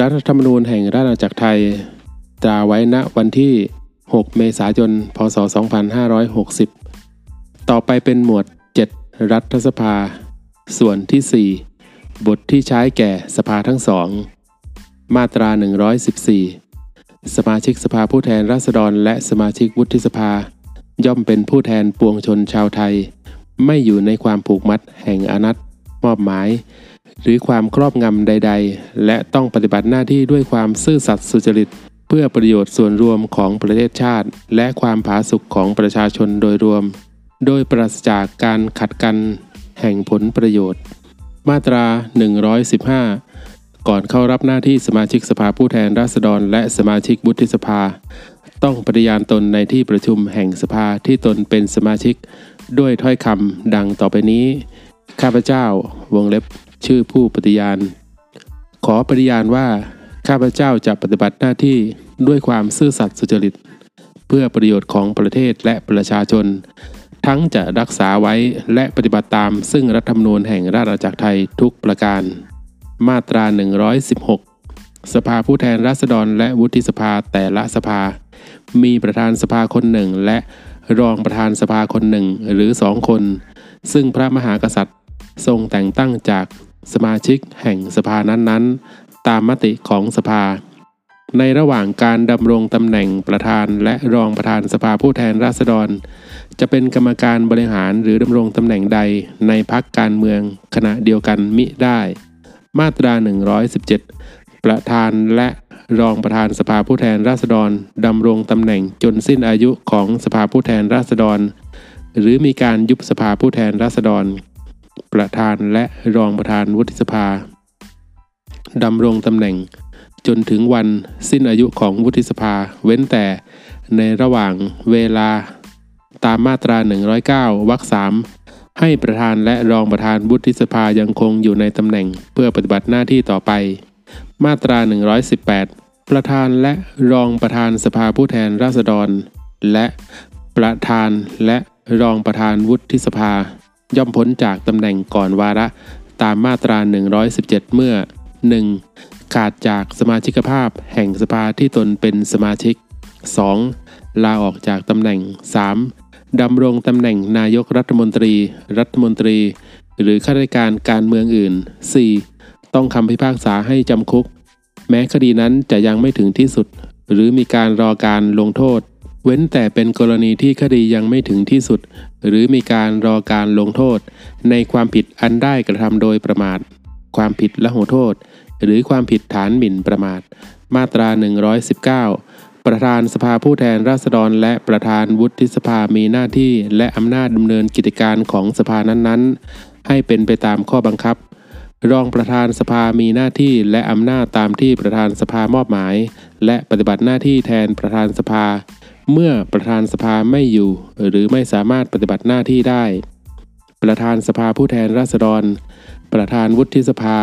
รัฐธรรมนูญแห่งราชอาณาจักรไทย ตราไว้ณวันที่ 6 เมษายน พศ 2560 ต่อไปเป็นหมวด 7 รัฐสภา ส่วนที่ 4 บทที่ใช้แก่สภาทั้งสอง มาตรา 114 สมาชิกสภาผู้แทนราษฎรและสมาชิกวุฒิสภา ย่อมเป็นผู้แทนปวงชนชาวไทย ไม่อยู่ในความผูกมัดแห่งอนัตมอบหมาย หรือความครอบงำใด ๆ และต้องปฏิบัติหน้าที่ด้วยความซื่อสัตย์สุจริต เพื่อประโยชน์ส่วนรวมของประเทศชาติ และความผาสุกของประชาชนโดยรวม โดยปราศจากการขัดกันแห่งผลประโยชน์ มาตรา 115 ก่อนเข้ารับหน้าที่สมาชิกสภาผู้แทนราษฎร และสมาชิกวุฒิสภา ต้องปฏิญาณตนในที่ประชุมแห่งสภาที่ตนเป็นสมาชิก ด้วยถ้อยคำดังต่อไปนี้ ข้าพเจ้าวงเล็บ ชื่อผู้ปฏิญาณ ขอปฏิญาณว่า ข้าพเจ้าจะปฏิบัติหน้าที่ด้วยความซื่อสัตย์สุจริต เพื่อประโยชน์ของประเทศและประชาชน ทั้งจะรักษาไว้และปฏิบัติตามซึ่งรัฐธรรมนูญแห่งราชอาณาจักรไทยทุกประการ มาตรา 116 สภาผู้แทนราษฎรและวุฒิสภาแต่ละสภา มีประธานสภาคนหนึ่งและรองประธานสภาคนหนึ่งหรือสองคน ซึ่งพระมหากษัตริย์ทรงแต่งตั้งจาก สมาชิกแห่งสภานั้นๆ ตามมติของสภา ในระหว่างการดำรงตำแหน่งประธานและรองประธานสภาผู้แทนราษฎร จะเป็นกรรมการบริหารหรือดำรงตำแหน่งใดในพักการเมืองขณะเดียวกันมิได้ มาตรา 117 ประธานและรองประธานสภาผู้แทนราษฎรดำรงตำแหน่งจนสิ้นอายุของสภาผู้แทนราษฎร หรือมีการยุบสภาผู้แทนราษฎร ประธานและรองประธานวุฒิสภาดำรงตำแหน่ง จนถึงวันสิ้นอายุของวุฒิสภา เว้นแต่ในระหว่างเวลาตามมาตรา 109วรรคสามให้ประธานและรองประธานวุฒิสภายังคงอยู่ในตำแหน่งเพื่อปฏิบัติหน้าที่ต่อไป มาตรา 118 ประธานและรองประธานสภาผู้แทนราษฎร และประธานและรองประธานวุฒิสภา ย่อมพ้นจากตำแหน่งก่อนวาระตามมาตรา 117 เมื่อ 1. ขาดจากสมาชิกภาพแห่งสภาที่ตนเป็นสมาชิก 2. ลาออกจากตำแหน่ง 3. ดำรงตำแหน่งนายกรัฐมนตรี รัฐมนตรี หรือข้าราชการการเมืองอื่น 4. ต้องคำพิพากษาให้จำคุก แม้คดีนั้นจะยังไม่ถึงที่สุด หรือมีการรอการลงโทษ เว้นแต่เป็นกรณีที่คดียังไม่ถึงที่สุด หรือมีการรอการลงโทษ ในความผิดอันได้กระทำโดยประมาท ความผิดละหูโทษ หรือความผิดฐานหมิ่นประมาท มาตรา 119 ประธานสภาผู้แทนราษฎร และประธานวุฒิสภามีหน้าที่และอำนาจดำเนินกิจการของสภานั้นๆ ให้เป็นไปตามข้อบังคับ รองประธานสภามีหน้าที่และอำนาจตามที่ประธานสภามอบหมาย และปฏิบัติหน้าที่แทนประธานสภา เมื่อประธานสภาไม่อยู่ หรือไม่สามารถปฏิบัติหน้าที่ได้ ประธานสภาผู้แทนราษฎร ประธานวุฒิสภา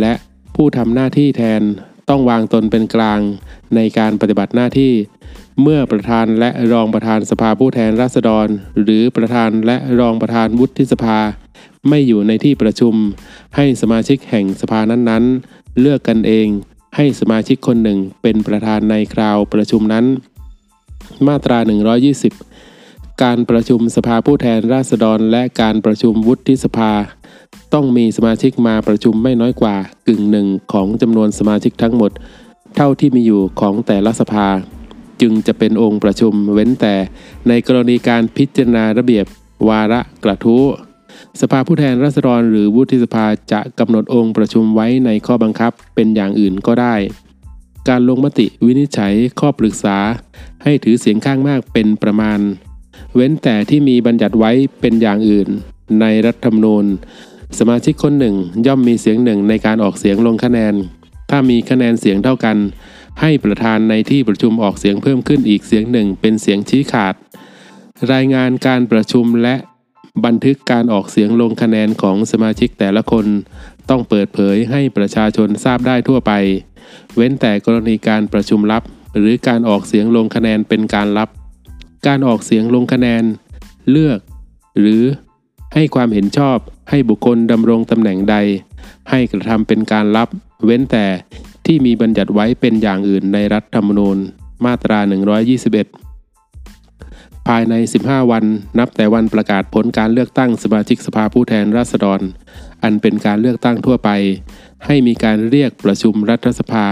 และผู้ทำหน้าที่แทนต้องวางตนเป็นกลางในการปฏิบัติหน้าที่ เมื่อประธานและรองประธานสภาผู้แทนราษฎร หรือประธานและรองประธานวุฒิสภา ไม่อยู่ในที่ประชุม ให้สมาชิกแห่งสภานั้นๆ เลือกกันเอง ให้สมาชิกคนหนึ่งเป็นประธานในคราวประชุมนั้น มาตรา 120 การประชุมสภาผู้แทนราษฎร และการประชุมวุฒิสภา ต้องมีสมาชิกมาประชุมไม่น้อยกว่ากึ่งหนึ่งของจำนวนสมาชิกทั้งหมด เท่าที่มีอยู่ของแต่ละสภา จึงจะเป็นองค์ประชุมเว้นแต่ในกรณีการพิจารณาระเบียบวาระกระทู้สภาผู้แทนราษฎรหรือวุฒิสภาจะกำหนดองค์ประชุมไว้ในข้อบังคับเป็นอย่างอื่นก็ได้ การลงมติวินิจฉัยข้อปรึกษา ให้ถือเสียงข้างมากเป็นประมาณ เว้นแต่ที่มีบัญญัติไว้เป็นอย่างอื่น ในรัฐธรรมนูญ สมาชิกคนหนึ่งย่อมมีเสียงหนึ่งในการออกเสียงลงคะแนน ถ้ามีคะแนนเสียงเท่ากัน ให้ประธานในที่ประชุมออกเสียงเพิ่มขึ้นอีกเสียงหนึ่งเป็นเสียงชี้ขาด รายงานการประชุมและบันทึกการออกเสียงลงคะแนนของสมาชิกแต่ละคน ต้องเปิดเผยให้ประชาชนทราบได้ทั่วไป เว้นแต่กรณีการประชุมลับ หรือการออกเสียงลงคะแนนเป็นการลับ การออกเสียงลงคะแนน เลือก หรือ ให้ความเห็นชอบให้บุคคลดำรงตำแหน่งใด ให้กระทำเป็นการลับ เว้นแต่ที่มีบัญญัติไว้เป็นอย่างอื่นในรัฐธรรมนูญ มาตรา 121 ภายใน 15 วันนับแต่วันประกาศผลการเลือกตั้งสมาชิกสภาผู้แทนราษฎร อันเป็นการเลือกตั้งทั่วไป ให้มีการเรียกประชุมรัฐสภา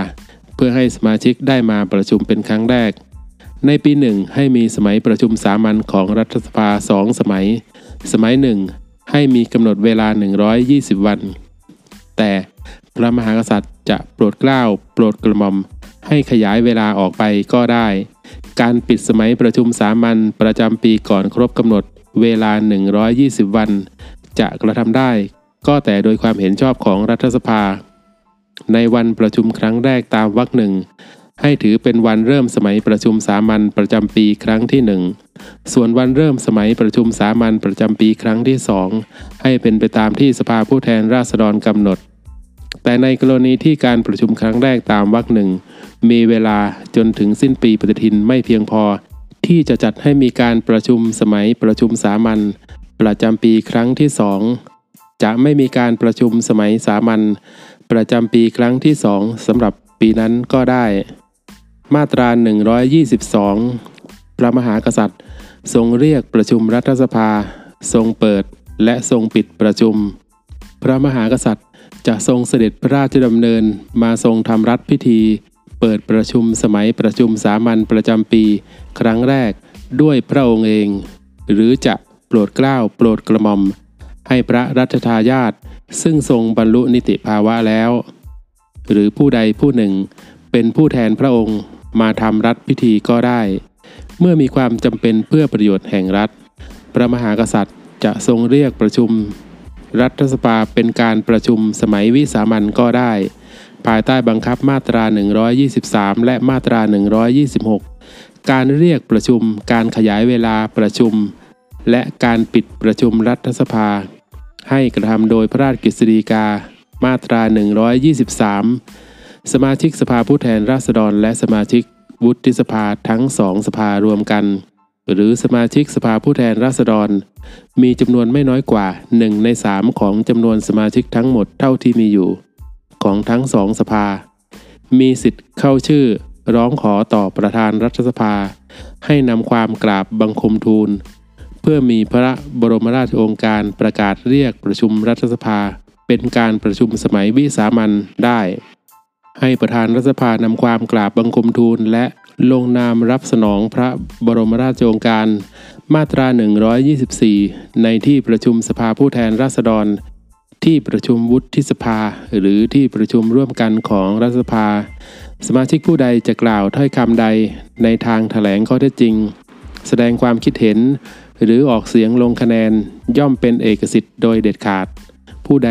เพื่อให้สมาชิกได้มาประชุมเป็นครั้งแรก ในปีหนึ่งให้มีสมัยประชุมสามัญของรัฐสภาสองสมัย สมัยหนึ่งให้มีกำหนดเวลา 120 วัน แต่พระมหากษัตริย์จะโปรดเกล้า โปรดกระหม่อม ให้ขยายเวลาออกไปก็ได้ การปิดสมัยประชุมสามัญประจำปีก่อนครบกำหนดเวลา 120 วัน จะกระทำได้ ก็แต่โดยความเห็นชอบของรัฐสภา ในวันประชุมครั้งแรกตามวรรคหนึ่งให้ถือเป็นวันเริ่มสมัยประชุมสามัญประจำปีครั้งที่หนึ่งส่วนวันเริ่มสมัยประชุมสามัญประจำปีครั้งที่สองให้เป็นไปตามที่สภาผู้แทนราษฎรกำหนด แต่ในกรณีที่การประชุมครั้งแรกตามวรรคหนึ่งมีเวลาจนถึงสิ้นปีปฏิทินไม่เพียงพอ ที่จะจัดให้มีการประชุมสมัยประชุมสามัญประจำปีครั้งที่สองจะไม่มีการประชุมสมัยสามัญ ประจำปีครั้งที่สองสำหรับปีนั้นก็ได้ มาตรา 122 พระมหากษัตริย์ ทรงเรียกประชุมรัฐสภา ทรงเปิดและทรงปิดประชุม พระมหากษัตริย์จะทรงเสด็จพระราชดำเนินมาทรงทำรัฐพิธี เปิดประชุมสมัยประชุมสามัญประจำปี ครั้งแรกด้วยพระองค์เอง หรือจะโปรดเกล้าโปรดกระหม่อม ให้พระรัชทายาท ซึ่งทรงบรรลุนิติภาวะแล้ว หรือผู้ใดผู้หนึ่งเป็นผู้แทนพระองค์มาทำรัฐพิธีก็ได้ เมื่อมีความจำเป็นเพื่อประโยชน์แห่งรัฐ พระมหากษัตริย์จะทรงเรียกประชุม รัฐสภาเป็นการประชุมสมัยวิสามันก็ได้ ภายใต้บังคับมาตรา 123 และมาตรา 126 การเรียกประชุม การขยายเวลาประชุม และการปิดประชุมรัฐสภา ให้กระทำโดยพระราชกฤษฎีกา มาตรา 123 สมาชิกสภาผู้แทนราษฎร และสมาชิกวุฒิสภาทั้งสองสภารวมกัน หรือสมาชิกสภาผู้แทนราษฎร มีจำนวนไม่น้อยกว่า 1 ใน 3 ของจำนวนสมาชิกทั้งหมดเท่าที่มีอยู่ ของทั้งสองสภา มีสิทธิ์เข้าชื่อ ร้องขอต่อประธานรัฐสภา ให้นำความกราบบังคมทูล เพื่อมีพระบรมราชโองการประกาศเรียกประชุมรัฐสภา เป็นการประชุมสมัยวิสามันได้ ให้ประธานรัฐสภานำความกราบบังคมทูลและลงนามรับสนองพระบรมราชโองการ มาตรา 124 ในที่ประชุมสภาผู้แทนราษฎร ที่ประชุมวุฒิสภา หรือที่ประชุมร่วมกันของรัฐสภา สมาชิกผู้ใดจะกล่าวถ้อยคำใดในทางแถลงข้อเท็จจริง แสดงความคิดเห็น หรือออกเสียงลงคะแนนย่อมเป็นเอกสิทธิ์โดยเด็ดขาด ผู้ใด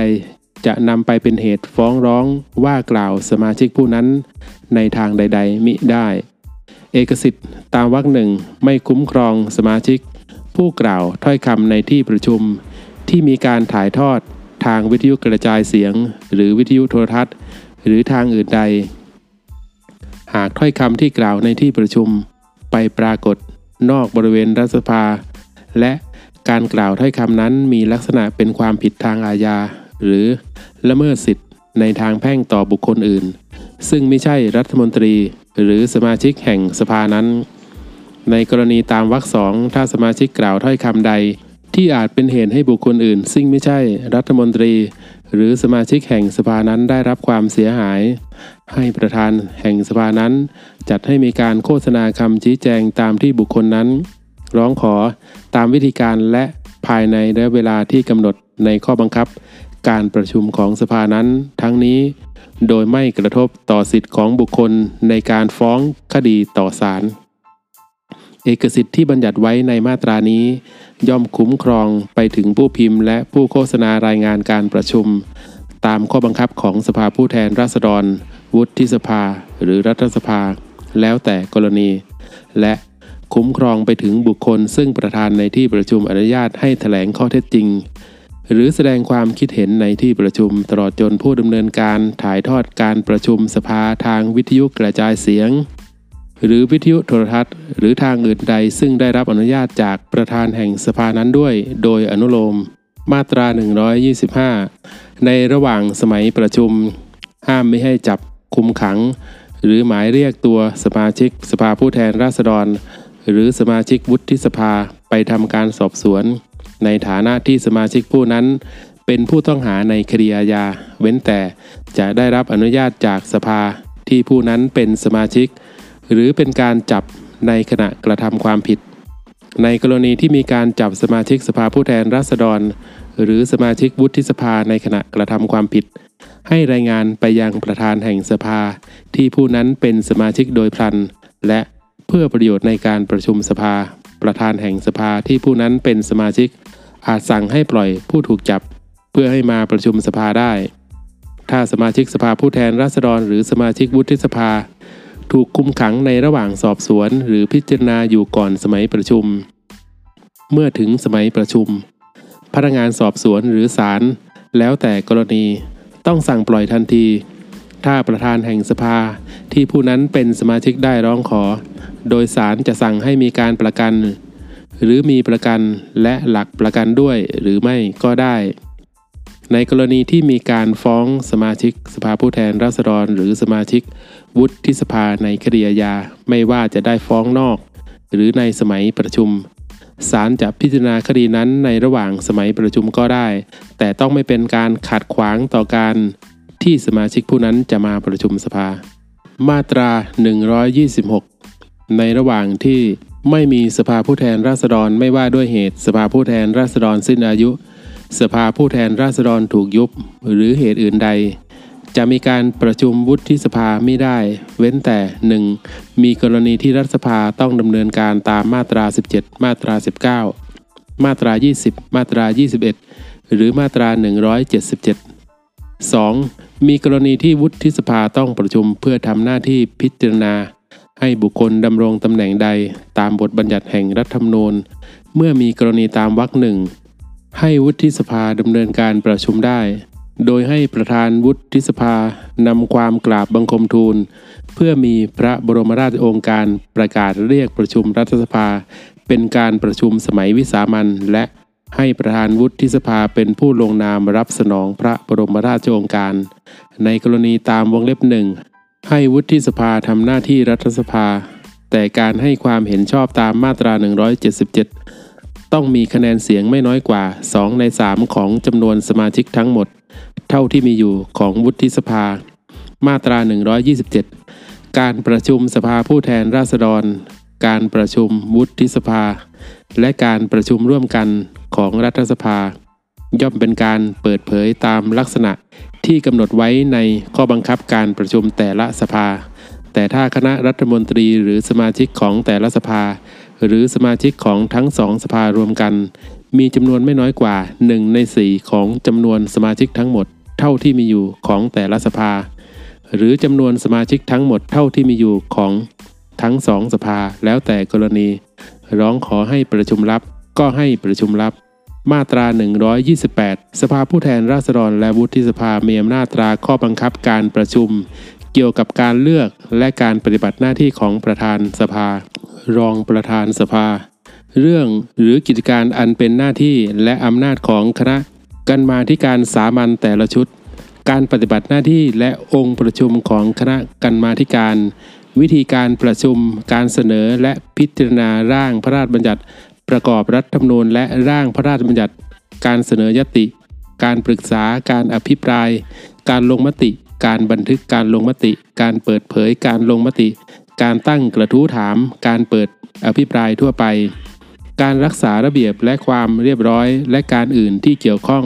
จะนำไปเป็นเหตุฟ้องร้องว่ากล่าวสมาชิกผู้นั้น ในทางใด ๆ มิได้ เอกสิทธิ์ตามวรรคหนึ่งไม่คุ้มครองสมาชิก ผู้กล่าวถ้อยคำในที่ประชุม ที่มีการถ่ายทอดทางวิทยุกระจายเสียง หรือวิทยุโทรทัศน์ หรือทางอื่นใด หากถ้อยคำที่กล่าวในที่ประชุม ไปปรากฏนอกบริเวณรัฐสภา และการกล่าวถ้อยคำนั้นมีลักษณะเป็นความผิดทางอาญา หรือละเมิดสิทธิ์ในทางแพ่งต่อบุคคลอื่น ซึ่งไม่ใช่รัฐมนตรีหรือสมาชิกแห่งสภานั้น ในกรณีตามวรรคสองถ้าสมาชิกกล่าวถ้อยคำใด ที่อาจเป็นเหตุให้บุคคลอื่น ซึ่งไม่ใช่รัฐมนตรี หรือสมาชิกแห่งสภานั้นได้รับความเสียหาย ให้ประธานแห่งสภานั้น จัดให้มีการโฆษณาคำชี้แจงตามที่บุคคลนั้น ร้องขอตามวิธีการและภายในระยะเวลาที่กำหนดในข้อบังคับ การประชุมของสภานั้น ทั้งนี้ โดยไม่กระทบต่อสิทธิของบุคคลในการฟ้องคดีต่อศาลเอกสิทธิ์ที่บัญญัติไว้ในมาตรานี้ ย่อมคุ้มครองไปถึงผู้พิมพ์ และผู้โฆษณารายงานการประชุม ตามข้อบังคับของสภาผู้แทนราษฎร วุฒิสภา หรือรัฐสภา แล้วแต่กรณี และ คุ้มครองไปถึงบุคคล ซึ่งประธานในที่ประชุมอนุญาตให้แถลงข้อเท็จจริง หรือแสดงความคิดเห็นในที่ประชุมตลอดจนผู้ดำเนินการถ่ายทอดการประชุมสภาทางวิทยุกระจายเสียง หรือวิทยุโทรทัศน์ หรือทางอื่นใดซึ่งได้รับอนุญาตจากประธานแห่งสภานั้นด้วย โดยอนุโลม มาตรา 125 ในระหว่างสมัยประชุม ห้ามไม่ให้จับคุมขัง หรือหมายเรียกตัวสมาชิกสภาผู้แทนราษฎร หรือสมาชิกวุฒิสภาไปทำการสอบสวน ในฐานะที่สมาชิกผู้นั้น เป็นผู้ต้องหาในคดีอาญาเว้นแต่จะได้รับอนุญาตจากสภาที่ผู้นั้นเป็นสมาชิก หรือเป็นการจับในขณะกระทำความผิด ในกรณีที่มีการจับสมาชิกสภาผู้แทนราษฎร หรือสมาชิกวุฒิสภาในขณะกระทำความผิด ให้รายงานไปยังประธานแห่งสภาที่ผู้นั้นเป็นสมาชิกโดยพลัน และ พื่อประโยชน์ในการประชุมสภา ประธานแห่งสภาที่ผู้นั้นเป็นสมาชิก อาจสั่งให้ปล่อยผู้ถูกจับ เพื่อให้มาประชุมสภาได้ ถ้าสมาชิกสภาผู้แทนราษฎร หรือสมาชิกวุฒิสภา ถูกคุมขังในระหว่างสอบสวน หรือพิจารณาอยู่ก่อนสมัยประชุม เมื่อถึงสมัยประชุม พนักงานสอบสวนหรือศาลแล้วแต่กรณี ต้องสั่งปล่อยทันที ถ้าประธานแห่งสภาที่ผู้นั้นเป็นสมาชิกได้ร้องขอ โดยศาลจะสั่งให้มีการประกัน หรือมีประกันและหลักประกันด้วยหรือไม่ก็ได้ ในกรณีที่มีการฟ้องสมาชิกสภาผู้แทนราษฎร หรือสมาชิกวุฒิสภาในคดีอาญาไม่ว่าจะได้ฟ้องนอก หรือในสมัยประชุมศาลจะพิจารณาคดีนั้นในระหว่างสมัยประชุมก็ได้ แต่ต้องไม่เป็นการขัดขวางต่อการ ที่สมาชิกผู้นั้นจะมาประชุมสภา มาตรา 126 ในระหว่างที่ไม่มีสภาผู้แทนราษฎรไม่ว่าด้วยเหตุ สภาผู้แทนราษฎรสิ้นอายุ สภาผู้แทนราษฎรถูกยุบ หรือเหตุอื่นใด จะมีการประชุมวุฒิสภาไม่ได้ เว้นแต่ 1. มีกรณีที่รัฐสภาต้องดำเนินการตามมาตรา 17 มาตรา 19 มาตรา 20 มาตรา 21 หรือมาตรา 177 2. มีกรณีที่วุฒิสภาต้องประชุมเพื่อทำหน้าที่พิจารณา ให้บุคคลดำรงตำแหน่งใดตามบทบัญญัติแห่งรัฐธรรมนูญ เมื่อมีกรณีตามวรรคหนึ่ง ให้วุฒิสภาดำเนินการประชุมได้ โดยให้ประธานวุฒิสภานำความกราบบังคมทูล เพื่อมีพระบรมราชโองการประกาศเรียกประชุมรัฐสภา เป็นการประชุมสมัยวิสามันและ ให้ประธานวุฒิสภาเป็นผู้ลงนามรับสนองพระบรมราชโองการ ในกรณีตามวงเล็บหนึ่งให้วุฒิสภาทำหน้าที่รัฐสภา แต่การให้ความเห็นชอบตามมาตรา 177 ต้องมีคะแนนเสียงไม่น้อยกว่า 2 ใน 3 ของจำนวนสมาชิกทั้งหมด เท่าที่มีอยู่ของวุฒิสภา มาตรา 127 การประชุมสภาผู้แทนราษฎร การประชุมวุฒิสภา และการประชุมร่วมกัน ของรัฐสภา ย่อมเป็นการเปิดเผยตามลักษณะที่กำหนดไว้ในข้อบังคับการประชุมแต่ละสภา แต่ถ้าคณะรัฐมนตรีหรือสมาชิกของแต่ละสภา หรือสมาชิกของทั้งสองสภารวมกัน มีจำนวนไม่น้อยกว่า 1 ใน 4 ของจำนวนสมาชิกทั้งหมดเท่าที่มีอยู่ของแต่ละสภา หรือจำนวนสมาชิกทั้งหมดเท่าที่มีอยู่ของทั้งสองสภาแล้วแต่กรณี ร้องขอให้ประชุมลับก็ให้ประชุมลับ มาตรา 128 สภาผู้แทนราษฎรและวุฒิสภามีอำนาจตราข้อบังคับการประชุม เกี่ยวกับการเลือกและการปฏิบัติหน้าที่ของประธานสภา รองประธานสภา เรื่องหรือกิจการอันเป็นหน้าที่และอำนาจของคณะกันมาที่การสามัญแต่ละชุด การปฏิบัติหน้าที่และองค์ประชุมของคณะกันมาธิการ วิธีการประชุม การเสนอและพิจารณาร่างพระราชบัญญัติ ประกอบรัฐธรรมนูญและร่างพระราชบัญญัติ การเสนอยติ การปรึกษาการอภิปราย การลงมติ การบันทึกการลงมติ การเปิดเผยการลงมติ การตั้งกระทู้ถาม การเปิดอภิปรายทั่วไป การรักษาระเบียบและความเรียบร้อยและการอื่นที่เกี่ยวข้อง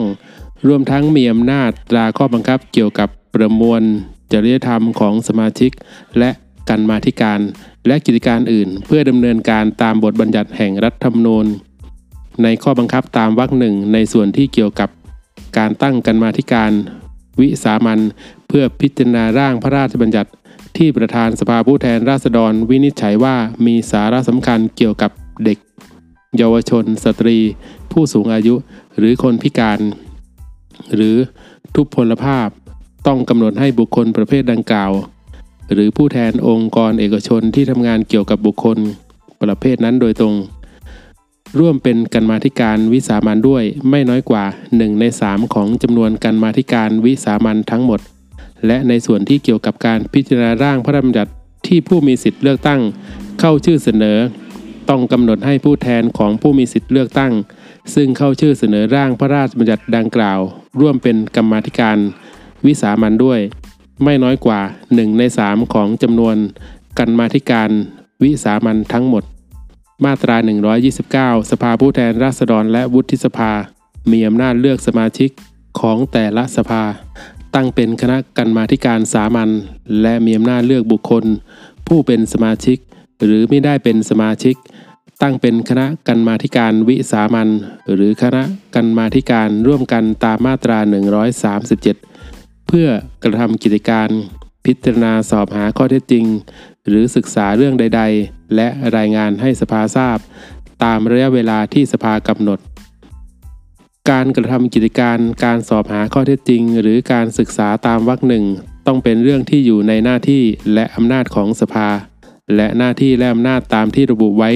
รวมทั้งมีอำนาจตราข้อบังคับเกี่ยวกับประมวลจริยธรรมของสมาชิก และ กันมาธิการ และกิจการอื่น เพื่อดำเนินการตามบทบัญญัติแห่งรัฐธรรมนูญ ในข้อบังคับตามวรรคหนึ่งในส่วนที่เกี่ยวกับการตั้งกันมาธิการ วิสามันเพื่อพิจารณาร่างพระราชบัญญัติ ที่ประธานสภาผู้แทนราษฎรวินิจฉัยว่ามีสาระสำคัญเกี่ยวกับเด็ก เยาวชน สตรี ผู้สูงอายุ หรือคนพิการ หรือทุพพลภาพต้องกำหนดให้บุคคลประเภทดังกล่าว หรือผู้แทนองค์กรเอกชนที่ทำงานเกี่ยวกับบุคคลประเภทนั้นโดยตรง ร่วมเป็นกันมาธิการวิสามันด้วยไม่น้อยกว่า 1 ใน 3 ของจำนวนกันมาธิการวิสามันทั้งหมด และในส่วนที่เกี่ยวกับการพิจารณาร่างพระราชบัญญัติที่ผู้มีสิทธิ์เลือกตั้ง เข้าชื่อเสนอ ต้องกำหนดให้ผู้แทนของผู้มีสิทธิ์เลือกตั้ง ซึ่งเข้าชื่อเสนอร่างพระราชบัญญัติดังกล่าว ร่วมเป็นกรรมาธิการ วิสามันด้วย ไม่น้อยกว่า 1 ใน 3 ของจำนวนกรรมาธิการวิสามันทั้งหมด มาตรา 129 สภาผู้แทนราษฎรและวุฒิสภา มีอำนาจเลือกสมาชิกของแต่ละสภา ตั้งเป็นคณะกรรมาธิการสามัญและมีอำนาจเลือกบุคคล ผู้เป็นสมาชิก หรือไม่ได้เป็นสมาชิก ตั้งเป็นคณะกรรมาธิการวิสามัญหรือคณะกรรมาธิการร่วมกันตามมาตรา 137 เพื่อกระทำกิจการ พิจารณาสอบหาข้อเท็จจริง หรือศึกษาเรื่องใด ๆ และรายงานให้สภาทราบ ตามระยะเวลาที่สภากำหนด การกระทำกิจการการสอบหาข้อเท็จจริง หรือการศึกษาตามวรรคหนึ่งต้องเป็นเรื่องที่อยู่ในหน้าที่และอำนาจของสภา และหน้าที่และอำนาจตามที่ระบุไว้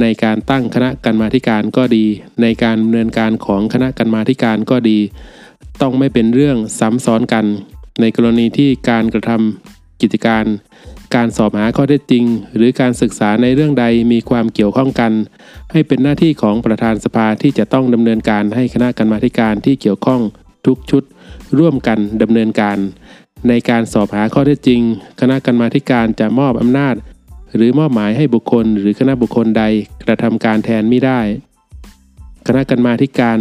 ในการตั้งคณะกรรมาธิการก็ดี ในการดำเนินการของคณะกรรมาธิการก็ดี ต้องไม่เป็นเรื่องซ้ำซ้อนกัน ในกรณีที่การกระทำกิจการ การสอบหาข้อเท็จจริง หรือการศึกษาในเรื่องใดมีความเกี่ยวข้องกัน ให้เป็นหน้าที่ของประธานสภาที่จะต้องดำเนินการให้คณะกรรมาการที่เกี่ยวข้องทุกชุด ร่วมกันดำเนินการ ในการสอบหาข้อเท็จจริง คณะกรรมาการจะมอบอำนาจ หรือมอบหมายให้บุคคล หรือคณะบุคคลใดกระทำการแทนไม่ได้ คณะกรรมาการ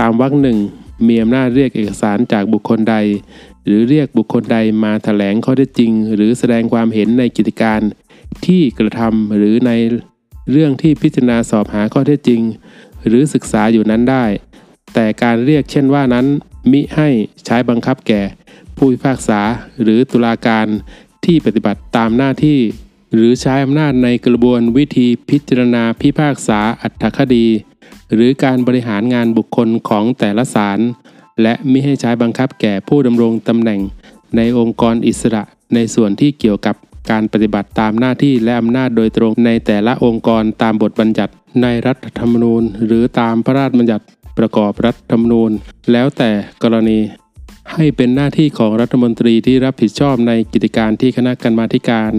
ตามวรรคหนึ่ง มีอำนาจเรียกเอกสารจากบุคคลใด หรือเรียกบุคคลใดมาแถลงข้อเท็จจริง หรือแสดงความเห็นในกิจการที่กระทำหรือในเรื่องที่พิจารณาสอบหาข้อเท็จจริง หรือศึกษาอยู่นั้นได้ แต่การเรียกเช่นว่านั้น มิให้ใช้บังคับแก่ ผู้พิพากษาหรือตุลาการที่ปฏิบัติตามหน้าที่ หรือใช้อำนาจในกระบวนวิธีพิจารณาพิพากษาอัตถคดี หรือการบริหารงานบุคคลของแต่ละศาลและมิให้ใช้บังคับแก่ผู้ดำรงตำแหน่ง ในองค์กรอิสระในส่วนที่เกี่ยวกับการปฏิบัติตามหน้าที่และอำนาจโดยตรงในแต่ละองค์กรตามบทบัญญัติในรัฐธรรมนูญ หรือตามพระราชบัญญัติประกอบรัฐธรรมนูญ แล้วแต่กรณี ให้เป็นหน้าที่ของรัฐมนตรีที่รับผิดชอบในกิจการที่คณะกรรมาธิการ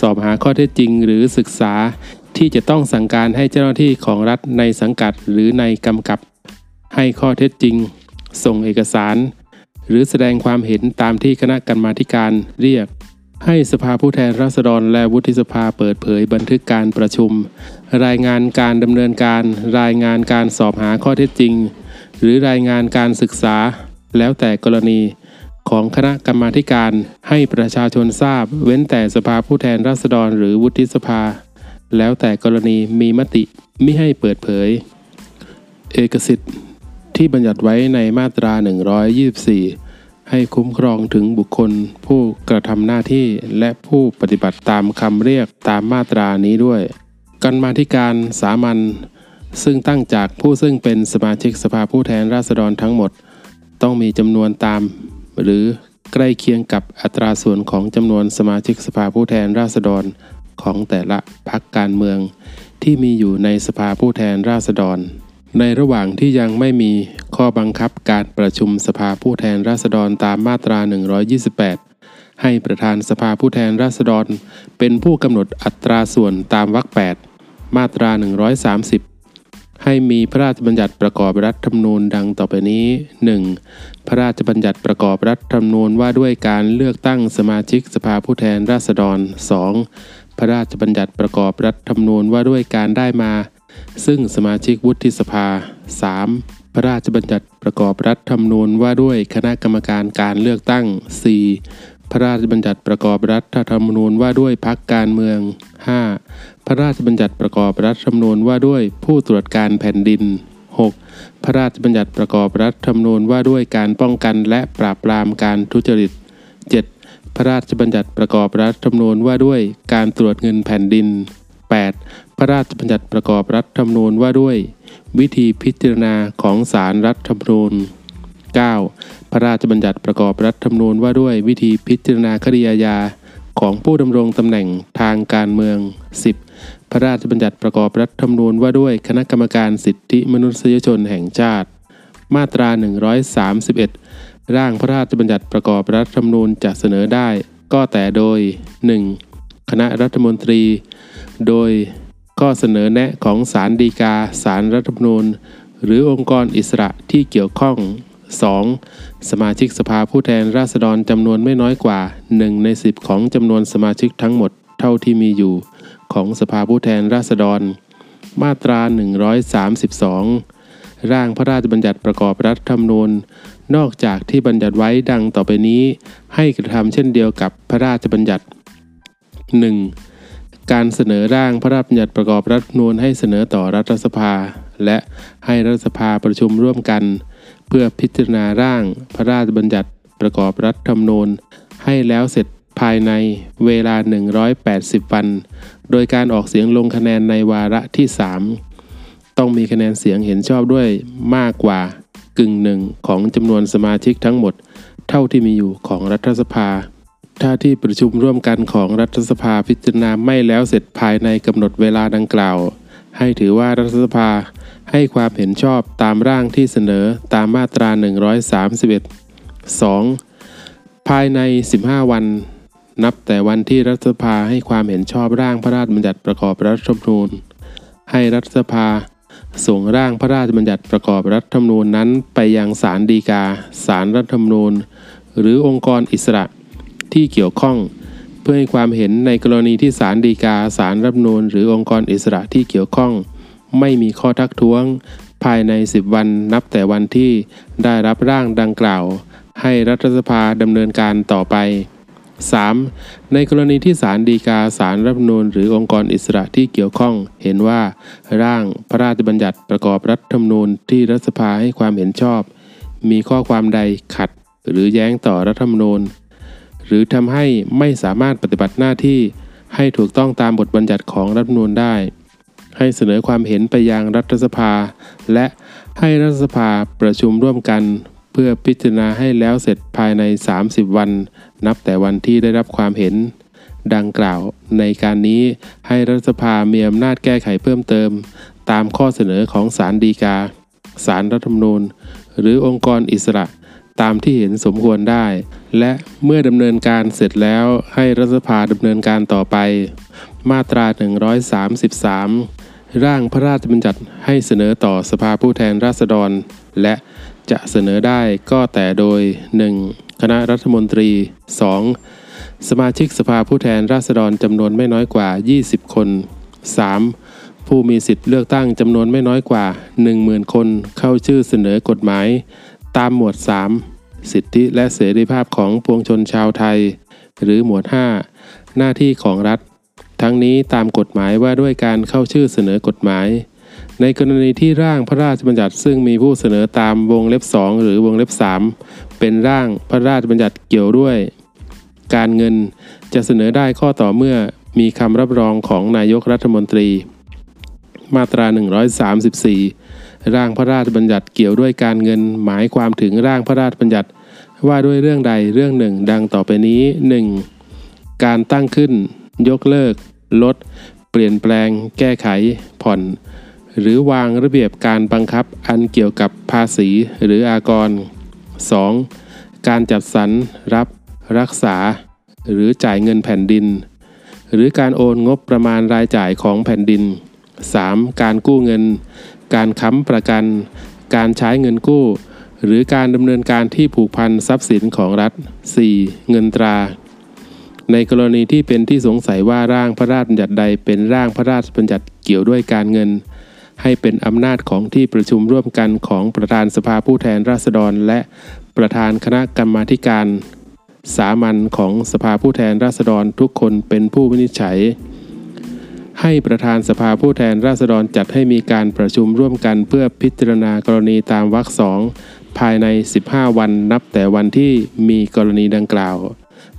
สอบหาข้อเท็จจริงหรือศึกษา ที่จะต้องสั่งการให้เจ้าหน้าที่ของรัฐในสังกัดหรือในกำกับ ให้ข้อเท็จจริง ส่งเอกสาร หรือแสดงความเห็นตามที่คณะกรรมาการเรียก ให้สภาผู้แทนราษฎรและวุฒิสภาเปิดเผยบันทึกการประชุม รายงานการดำเนินการ รายงานการสอบหาข้อเท็จจริง หรือรายงานการศึกษา แล้วแต่กรณีของคณะกรรมาการให้ประชาชนทราบ เว้นแต่สภาผู้แทนราษฎรหรือวุฒิสภา แล้วแต่กรณีมีมติมิให้เปิดเผย เอกสิทธิ์ที่บัญญัติไว้ในมาตรา 124 ให้คุ้มครองถึงบุคคล ผู้กระทำหน้าที่และผู้ปฏิบัติตามคำเรียกตามมาตรานี้ด้วยกรรมาธิการสามัญซึ่งตั้งจากผู้ซึ่งเป็นสมาชิกสภาผู้แทนราษฎรทั้งหมด ต้องมีจำนวนตาม หรือใกล้เคียงกับอัตราส่วนของจำนวนสมาชิกสภาผู้แทนราษฎร ของแต่ละพรรคการเมือง ที่มีอยู่ในสภาผู้แทนราษฎร ในระหว่างที่ยังไม่มีข้อบังคับการประชุมสภาผู้แทนราษฎรตามมาตรา 128 ให้ประธานสภาผู้แทนราษฎร เป็นผู้กำหนดอัตราส่วนตามวรรค8 มาตรา 130ให้มีพระราชบัญญัติประกอบรัฐธรรมนูญดังต่อไปนี้ 1. พระราชบัญญัติประกอบรัฐธรรมนูญว่าด้วยการเลือกตั้งสมาชิกสภาผู้แทนราษฎร 2. พระราชบัญญัติประกอบรัฐธรรมนูญว่าด้วยการได้มา ซึ่งสมาชิกวุฒิสภา 3. พระราชบัญญัติประกอบรัฐธรรมนูญว่าด้วยคณะกรรมการการเลือกตั้ง 4. พระราชบัญญัติประกอบรัฐธรรมนูญว่าด้วยพรรคการเมือง 5. พระราชบัญญัติประกอบรัฐธรรมนูญว่าด้วยผู้ตรวจการแผ่นดิน 6. พระราชบัญญัติประกอบรัฐธรรมนูญว่าด้วยการป้องกันและปราบปรามการทุจริต 7. พระราชบัญญัติประกอบรัฐธรรมนูญว่าด้วยการตรวจเงินแผ่นดิน 8. พระราชบัญญัติประกอบรัฐธรรมนูญว่าด้วย วิธีพิจารณาของศาลรัฐธรรมนูญ 9. พระราชบัญญัติประกอบรัฐธรรมนูญว่าด้วยวิธีพิจารณาคดีอาญาของผู้ดำรงตำแหน่งทางการเมือง 10. พระราชบัญญัติประกอบรัฐธรรมนูญว่าด้วยคณะกรรมการสิทธิมนุษยชนแห่งชาติ มาตรา 131 ร่างพระราชบัญญัติประกอบรัฐธรรมนูญจะเสนอได้ ก็แต่โดย 1. คณะรัฐมนตรี โดยข้อเสนอแนะของศาลฎีกาศาลรัฐธรรมนูญ หรือองค์กรอิสระที่เกี่ยวข้อง 2. สมาชิกสภาผู้แทนราษฎรจำนวนไม่น้อยกว่า 1 ใน 10 ของจำนวนสมาชิกทั้งหมดเท่าที่มีอยู่ ของสภาผู้แทนราษฎร มาตรา 132 ร่างพระราชบัญญัติประกอบรัฐธรรมนูญ นอกจากที่บัญญัติไว้ดังต่อไปนี้ ให้กระทำเช่นเดียวกับพระราชบัญญัติ 1. การเสนอร่างพระราชบัญญัติประกอบรัฐนูญให้เสนอต่อรัฐสภา และให้รัฐสภาประชุมร่วมกัน เพื่อพิจารณาร่างพระราชบัญญัติประกอบรัฐธรรมนูญ ให้แล้วเสร็จภายในเวลา 180 วัน โดยการออกเสียงลงคะแนนในวาระที่ 3 ต้องมีคะแนนเสียงเห็นชอบด้วยมากกว่า กึ่งหนึ่งของจำนวนสมาชิกทั้งหมด เท่าที่มีอยู่ของรัฐสภา ถ้าที่ประชุมร่วมกันของรัฐสภาพิจารณาไม่แล้วเสร็จภายในกำหนดเวลาดังกล่าว ให้ถือว่ารัฐสภาให้ความเห็นชอบตามร่างที่เสนอตามมาตรา 131 2. ภายใน 15 วัน นับแต่วันที่รัฐสภาให้ความเห็นชอบร่างพระราชบัญญัติประกอบรัฐธรรมนูญ ให้รัฐสภา ส่งร่างพระราชบัญญัติประกอบรัฐธรรมนูญนั้นไปยังศาลฎีกาศาลรัฐธรรมนูญ หรือองค์กรอิสระที่เกี่ยวข้อง เพื่อให้ความเห็นในกรณีที่ศาลฎีกาศาลรัฐธรรมนูญ หรือองค์กรอิสระที่เกี่ยวข้อง ไม่มีข้อทักท้วง ภายใน 10 วันนับแต่วันที่ได้รับร่างดังกล่าว ให้รัฐสภาดำเนินการต่อไป 3. ในกรณีที่ศาลฎีกาศาลรัฐธรรมนูญหรือองค์กรอิสระที่เกี่ยวข้องเห็นว่า ร่างพระราชบัญญัติประกอบรัฐธรรมนูญที่รัฐสภาให้ความเห็นชอบ มีข้อความใดขัด หรือแย้งต่อรัฐธรรมนูญ หรือทำให้ไม่สามารถปฏิบัติหน้าที่ให้ถูกต้องตามบทบัญญัติของรัฐธรรมนูญได้ ให้เสนอความเห็นไปยังรัฐสภา และให้รัฐสภาประชุมร่วมกัน เพื่อพิจารณาให้แล้วเสร็จภายใน 30 วัน นับแต่วันที่ได้รับความเห็น ดังกล่าวในการนี้ให้รัฐสภามีอำนาจแก้ไขเพิ่มเติม ตามข้อเสนอของศาลฎีกาศาลรัฐธรรมนูญ หรือองค์กรอิสระตามที่เห็นสมควรได้ และเมื่อดำเนินการเสร็จแล้วให้รัฐสภาดำเนินการต่อไป มาตรา 133 ร่างพระราชบัญญัติให้เสนอต่อสภาผู้แทนราษฎร และ จะเสนอได้ก็แต่โดย 1. คณะรัฐมนตรี 2. สมาชิกสภาผู้แทนราษฎรจำนวนไม่น้อยกว่า 20 คน 3. ผู้มีสิทธิ์เลือกตั้งจำนวนไม่น้อยกว่า 10,000 คนเข้าชื่อเสนอกฎหมาย ตามหมวด 3 สิทธิและเสรีภาพของปวงชนชาวไทย หรือหมวด 5 หน้าที่ของรัฐ ทั้งนี้ตามกฎหมายว่าด้วยการเข้าชื่อเสนอกฎหมาย ในกรณีที่ร่างพระราชบัญญัติซึ่งมีผู้เสนอตามวงเล็บ 2 หรือวงเล็บ 3 เป็นร่างพระราชบัญญัติเกี่ยวด้วย การเงินจะเสนอได้ข้อต่อเมื่อมีคำรับรองของนายกรัฐมนตรี มาตรา 134 ร่างพระราชบัญญัติเกี่ยวด้วยการเงินหมายความถึงร่างพระราชบัญญัติ ว่าด้วยเรื่องใดเรื่องหนึ่ง ดังต่อไปนี้ 1. การตั้งขึ้น ยกเลิก ลด เปลี่ยนแปลง แก้ไข ผ่อน หรือวางระเบียบการบังคับอันเกี่ยวกับภาษีหรืออากร 2. การจัดสรรรับ รักษา หรือจ่ายเงินแผ่นดิน หรือการโอนงบประมาณรายจ่ายของแผ่นดิน 3. การกู้เงิน การค้ำประกัน การใช้เงินกู้ หรือการดำเนินการที่ผูกพันทรัพย์สินของรัฐ 4. เงินตรา ในกรณีที่เป็นที่สงสัยว่าร่างพระราชบัญญัติใดเป็นร่างพระราชบัญญัติเกี่ยวด้วยการเงิน ให้เป็นอำนาจของที่ประชุมร่วมกันของประธานสภาผู้แทนราษฎร และประธานคณะกรรมาธิการ สามัญของสภาผู้แทนราษฎรทุกคนเป็นผู้วินิจฉัย ให้ประธานสภาผู้แทนราษฎรจัดให้มีการประชุมร่วมกันเพื่อพิจารณากรณีตามวรรคสองภายใน 15 วันนับแต่วันที่มีกรณีดังกล่าว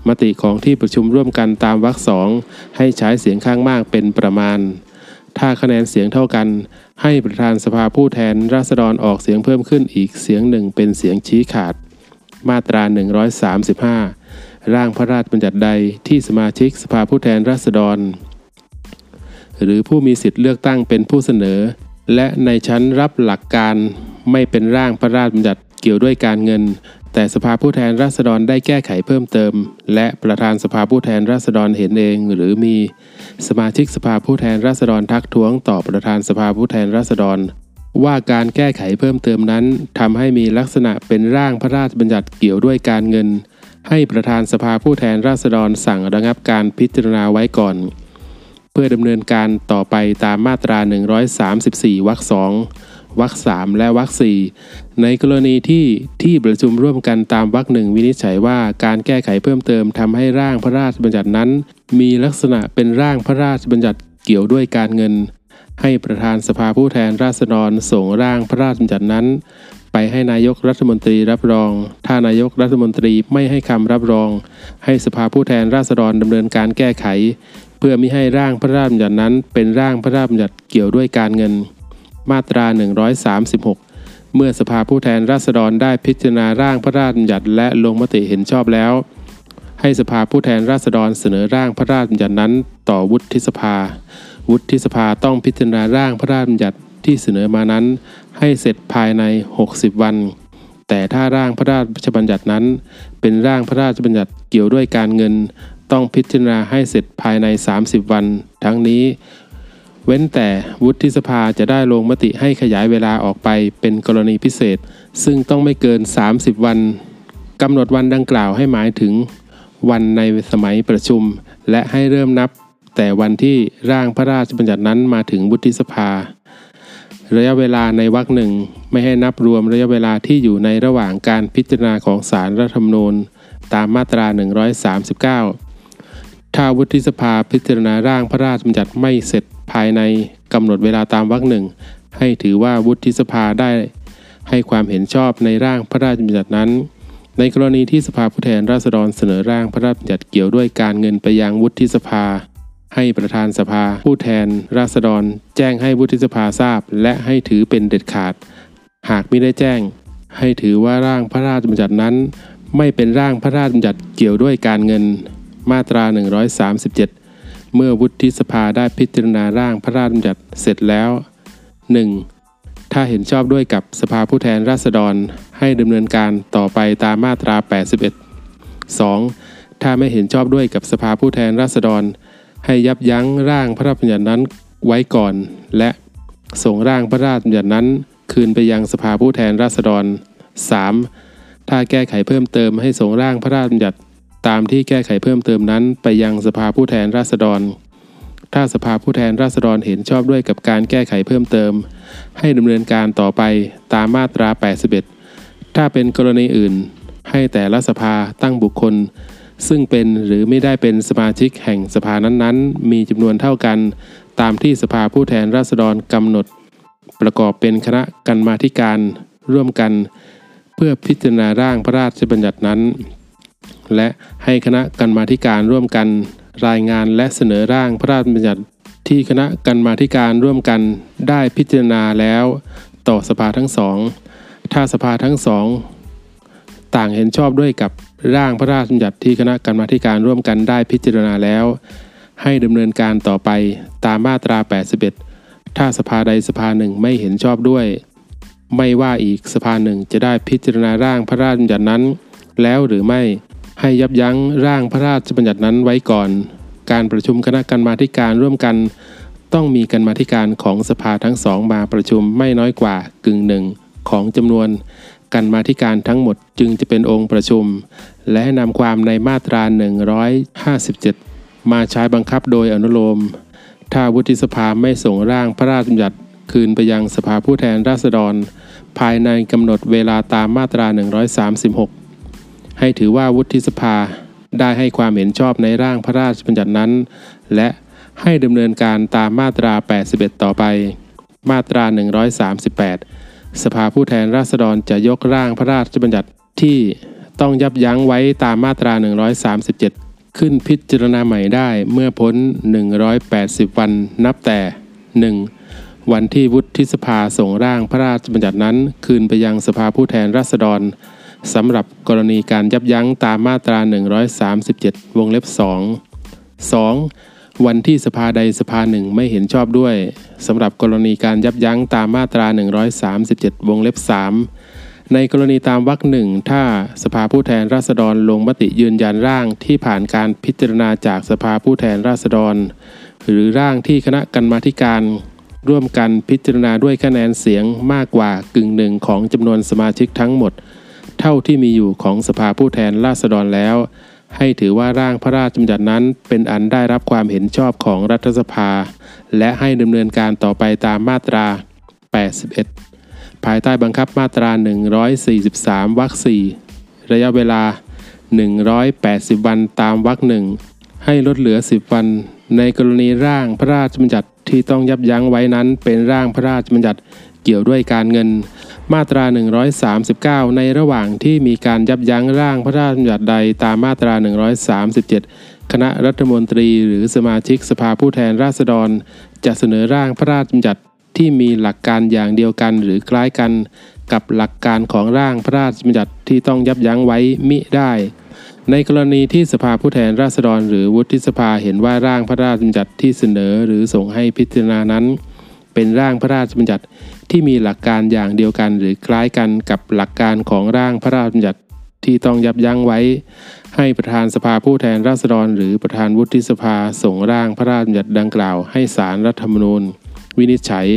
มติของที่ประชุมร่วมกันตามวรรคสองให้ใช้เสียงข้างมากเป็นประมาณ ถ้าคะแนนเสียงเท่ากัน ให้ประธานสภาผู้แทนราษฎรออกเสียงเพิ่มขึ้นอีกเสียงหนึ่งเป็นเสียงชี้ขาด มาตรา 135 ร่างพระราชบัญญัติใดที่สมาชิกสภาผู้แทนราษฎร หรือผู้มีสิทธิ์เลือกตั้งเป็นผู้เสนอ และในชั้นรับหลักการไม่เป็นร่างพระราชบัญญัติเกี่ยวด้วยการเงิน แต่สภาผู้แทนราษฎรได้แก้ไขเพิ่มเติม และประธานสภาผู้แทนราษฎรเห็นเอง หรือมี สมาชิกสภาผู้แทนราษฎรทักท้วงต่อประธานสภาผู้แทนราษฎร ว่าการแก้ไขเพิ่มเติมนั้นทำให้มีลักษณะเป็นร่างพระราชบัญญัติเกี่ยวด้วยการเงิน ให้ประธานสภาผู้แทนราษฎรสั่งระงับการพิจารณาไว้ก่อน เพื่อดำเนินการต่อไปตามมาตรา 134วรรคสอง วรรคสามและวรรคสี่ในกรณีที่ที่ประชุมร่วมกันตามวรรคหนึ่งวินิจฉัยว่าการแก้ไขเพิ่มเติมทำให้ร่างพระราชบัญญัตินั้น มีลักษณะเป็นร่างพระราชบัญญัติเกี่ยวด้วยการเงิน ให้ประธานสภาผู้แทนราษฎรส่งร่างพระราชบัญญัตินั้น ไปให้นายกรัฐมนตรีรับรอง ถ้านายกรัฐมนตรีไม่ให้คำรับรอง ให้สภาผู้แทนราษฎรดำเนินการแก้ไข เพื่อมิให้ร่างพระราชบัญญัตินั้น เป็นร่างพระราชบัญญัติเกี่ยวด้วยการเงิน มาตรา 136 เมื่อสภาผู้แทนราษฎรได้พิจารณาร่างพระราชบัญญัติและลงมติเห็นชอบแล้ว ให้สภาผู้แทนราษฎรเสนอร่างพระราชบัญญัตินั้น ต่อวุฒิสภา วุฒิสภาต้องพิจารณาร่างพระราชบัญญัติที่เสนอมานั้น ให้เสร็จภายใน 60 วัน แต่ถ้าร่างพระราชบัญญัตินั้น เป็นร่างพระราชบัญญัติเกี่ยวด้วยการเงิน ต้องพิจารณาให้เสร็จภายใน 30 วัน ทั้งนี้ เว้นแต่วุฒิสภาจะได้ลงมติให้ขยายเวลาออกไปเป็นกรณีพิเศษ ซึ่งต้องไม่เกิน 30 วันกำหนดวันดังกล่าวให้หมายถึง วันในสมัยประชุม และให้เริ่มนับ แต่วันที่ร่างพระราชบัญญัตินั้นมาถึงวุฒิสภา ระยะเวลาในวรรคหนึ่งไม่ให้นับรวมระยะเวลาที่อยู่ในระหว่างการพิจารณาของศาลรัฐธรรมนูญ ตามมาตรา 139 ถ้าวุฒิสภาพิจารณาร่างพระราชบัญญัติไม่เสร็จ ภายในกำหนดเวลาตามวรรคหนึ่ง ให้ถือว่าวุฒิสภาได้ ให้ความเห็นชอบในร่างพระราชบัญญัตินั้น ในกรณีที่สภาผู้แทนราษฎรเสนอร่างพระราชบัญญัติเกี่ยวด้วยการเงินไปยังวุฒิสภา ให้ประธานสภา ผู้แทนราษฎร แจ้งให้วุฒิสภาทราบ และให้ถือเป็นเด็ดขาด หากไม่ได้แจ้ง ให้ถือว่าร่างพระราชบัญญัตินั้น ไม่เป็นร่างพระราชบัญญัติเกี่ยวด้วยการเงิน มาตรา 137 เมื่อวุฒิสภาได้พิจารณาร่างพระราชบัญญัติเสร็จแล้ว 1. ถ้าเห็นชอบด้วยกับสภาผู้แทนราษฎรให้ดำเนินการต่อไปตามมาตรา 81 2. ถ้าไม่เห็นชอบด้วยกับสภาผู้แทนราษฎร ให้ยับยั้งร่างพระราชบัญญัตินั้นไว้ก่อน และส่งร่างพระราชบัญญัตินั้น คืนไปยังสภาผู้แทนราษฎร 3. ถ้าแก้ไขเพิ่มเติมให้ส่งร่างพระราชบัญญัติ ตามที่แก้ไขเพิ่มเติมนั้น ไปยังสภาผู้แทนราษฎร ถ้าสภาผู้แทนราษฎรเห็นชอบด้วยกับการแก้ไขเพิ่มเติม ให้ดำเนินการต่อไปตามมาตรา 81 ถ้าเป็นกรณีอื่น ให้แต่ละสภาตั้งบุคคล ซึ่งเป็นหรือไม่ได้เป็นสมาชิกแห่งสภานั้นๆ มีจำนวนเท่ากัน ตามที่สภาผู้แทนราษฎรกำหนด ประกอบเป็นคณะกรรมาธิการร่วมกัน เพื่อพิจารณาร่างพระราชบัญญัตินั้น และให้คณะกรรมาธิการร่วมกันรายงานและเสนอร่างพระราชบัญญัติที่คณะกรรมาธิการร่วมกันได้พิจารณาแล้ว ต่อสภาทั้งสอง ถ้าสภาทั้งสองต่างเห็นชอบด้วยกับร่างพระราชบัญญัติที่คณะกรรมาธิการร่วมกันได้พิจารณาแล้ว ให้ดำเนินการต่อไปตามมาตรา 81 ถ้าสภาใดสภาหนึ่งไม่เห็นชอบด้วย ไม่ว่าอีกสภาหนึ่งจะได้พิจารณาร่างพระราชบัญญัตินั้น แล้วหรือไม่ ให้ยับยั้งร่างพระราชบัญญัตินั้นไว้ก่อน การประชุมคณะกรรมาการร่วมกัน ต้องมีกรรมาการของสภาทั้งสองมาประชุมไม่น้อยกว่ากึ่งหนึ่งของจำนวนกรรมาการทั้งหมดจึงจะเป็นองค์ประชุม และนำความในมาตรา 157 มาใช้บังคับโดยอนุโลม ถ้าวุฒิสภาไม่ส่งร่างพระราชบัญญัติคืนไปยังสภาผู้แทนราษฎร ภายในกำหนดเวลาตามมาตรา 136 ให้ถือว่าวุฒิสภาได้ให้ความเห็นชอบในร่างพระราชบัญญัตินั้น และให้ดำเนินการตามมาตรา 81 ต่อไป มาตรา 138 สภาผู้แทนราษฎรจะยกร่างพระราชบัญญัติที่ต้องยับยั้งไว้ตามมาตรา 137 ขึ้นพิจารณาใหม่ได้เมื่อพ้น 180 วันนับแต่ 1. วันที่วุฒิสภาส่งร่างพระราชบัญญัตินั้น คืนไปยังสภาผู้แทนราษฎร สำหรับกรณีการยับยั้งตามมาตรา 137 วงเล็บ 2 2. วันที่สภาใดสภาหนึ่งไม่เห็นชอบด้วยสำหรับกรณีการยับยั้งตามมาตรา 137 วงเล็บ 3 ในกรณีตามวรรคหนึ่งถ้าสภาผู้แทนราษฎรลงมติยืนยันร่างที่ผ่านการพิจารณาจากสภาผู้แทนราษฎร หรือร่างที่คณะกรรมาธิการร่วมกันพิจารณาด้วยคะแนนเสียงมากกว่ากึ่งหนึ่งของจำนวนสมาชิกทั้งหมด เท่าที่มีอยู่ของสภาผู้แทนราษฎรแล้ว ให้ถือว่าร่างพระราชบัญญัตินั้น เป็นอันได้รับความเห็นชอบของรัฐสภา และให้ดำเนินการต่อไปตามมาตรา 81 ภายใต้บังคับมาตรา 143 วรรค 4 ระยะเวลา 180 วันตามวรรคหนึ่งให้ลดเหลือ 10 วัน ในกรณีร่างพระราชบัญญัติที่ต้องยับยั้งไว้นั้น เป็นร่างพระราชบัญญัติเกี่ยวด้วยการเงิน มาตรา 139 ในระหว่างที่มีการยับยั้งร่างพระราชบัญญัติใดตามมาตรา 137 คณะรัฐมนตรีหรือสมาชิกสภาผู้แทนราษฎร จะเสนอร่างพระราชบัญญัติที่มีหลักการอย่างเดียวกันหรือคล้ายกัน กับหลักการของร่างพระราชบัญญัติที่ต้องยับยั้งไว้มิได้ ในกรณีที่สภาผู้แทนราษฎร หรือวุฒิสภาเห็นว่าร่างพระราชบัญญัติที่เสนอหรือส่งให้พิจารณานั้น เป็นร่างพระราชบัญญัติ ที่มีหลักการอย่างเดียวกันหรือคล้ายกันกับหลักการของร่างพระราชบัญญัติที่ต้องยับยั้งไว้ ให้ประธานสภาผู้แทนราษฎร หรือประธานวุฒิสภาส่งร่างพระราชบัญญัติดังกล่าว ให้ศาลรัฐธรรมนูญ วินิจฉัย